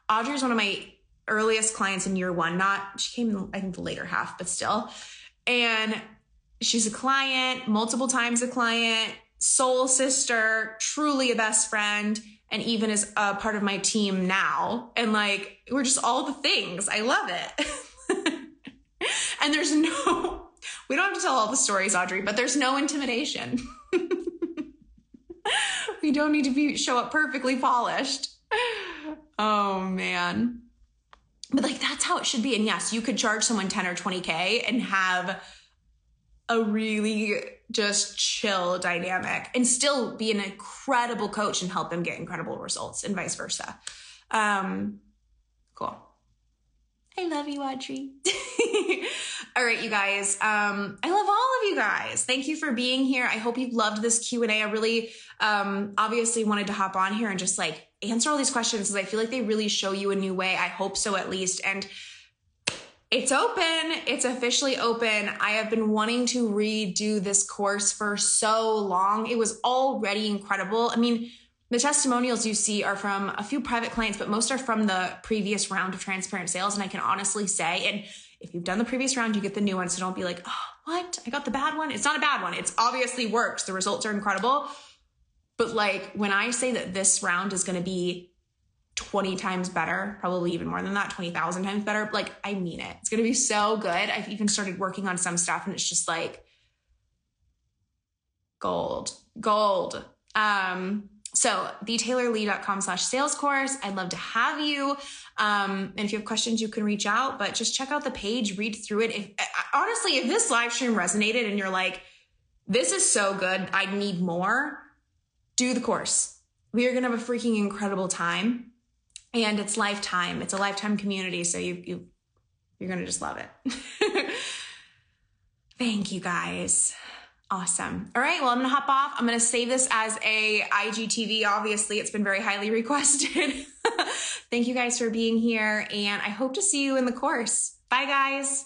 audrey is one of my earliest clients in year one. Not she came in I think the later half, but still. And she's a client, multiple times a client, soul sister, truly a best friend, and even is a part of my team now. And like we're just all the things. I love it. *laughs* and there's no we don't have to tell all the stories, Audrey, but there's no intimidation. *laughs* *laughs* we don't need to be show up perfectly polished. Oh man. But like that's how it should be. And yes, you could charge someone 10 or 20K and have a really just chill dynamic and still be an incredible coach and help them get incredible results and vice versa. Um, cool. I love you, Audrey. *laughs* all right, you guys. Um, I love of you guys. Thank you for being here. I hope you've loved this Q and A. I really, um, obviously wanted to hop on here and just like answer all these questions because I feel like they really show you a new way. I hope so, at least. And it's open. It's officially open. I have been wanting to redo this course for so long. It was already incredible. I mean, the testimonials you see are from a few private clients, but most are from the previous round of transparent sales. And I can honestly say, and if you've done the previous round, you get the new one. So don't be like, oh, what? I got the bad one. It's not a bad one. It's obviously works. The results are incredible. But like when I say that this round is going to be 20 times better, probably even more than that, 20,000 times better, like I mean it. It's going to be so good. I've even started working on some stuff and it's just like gold, gold. Um, so thetaylorlee.com slash sales course. I'd love to have you. Um, and if you have questions, you can reach out, but just check out the page, read through it. If honestly, if this live stream resonated and you're like, this is so good, I need more, do the course. We are going to have a freaking incredible time and it's lifetime. It's a lifetime community. So you, you, you're going to just love it. *laughs* Thank you guys. Awesome. All right. Well, I'm going to hop off. I'm going to save this as a IGTV. Obviously, it's been very highly *laughs* requested. Thank you guys for being here. And I hope to see you in the course. Bye, guys.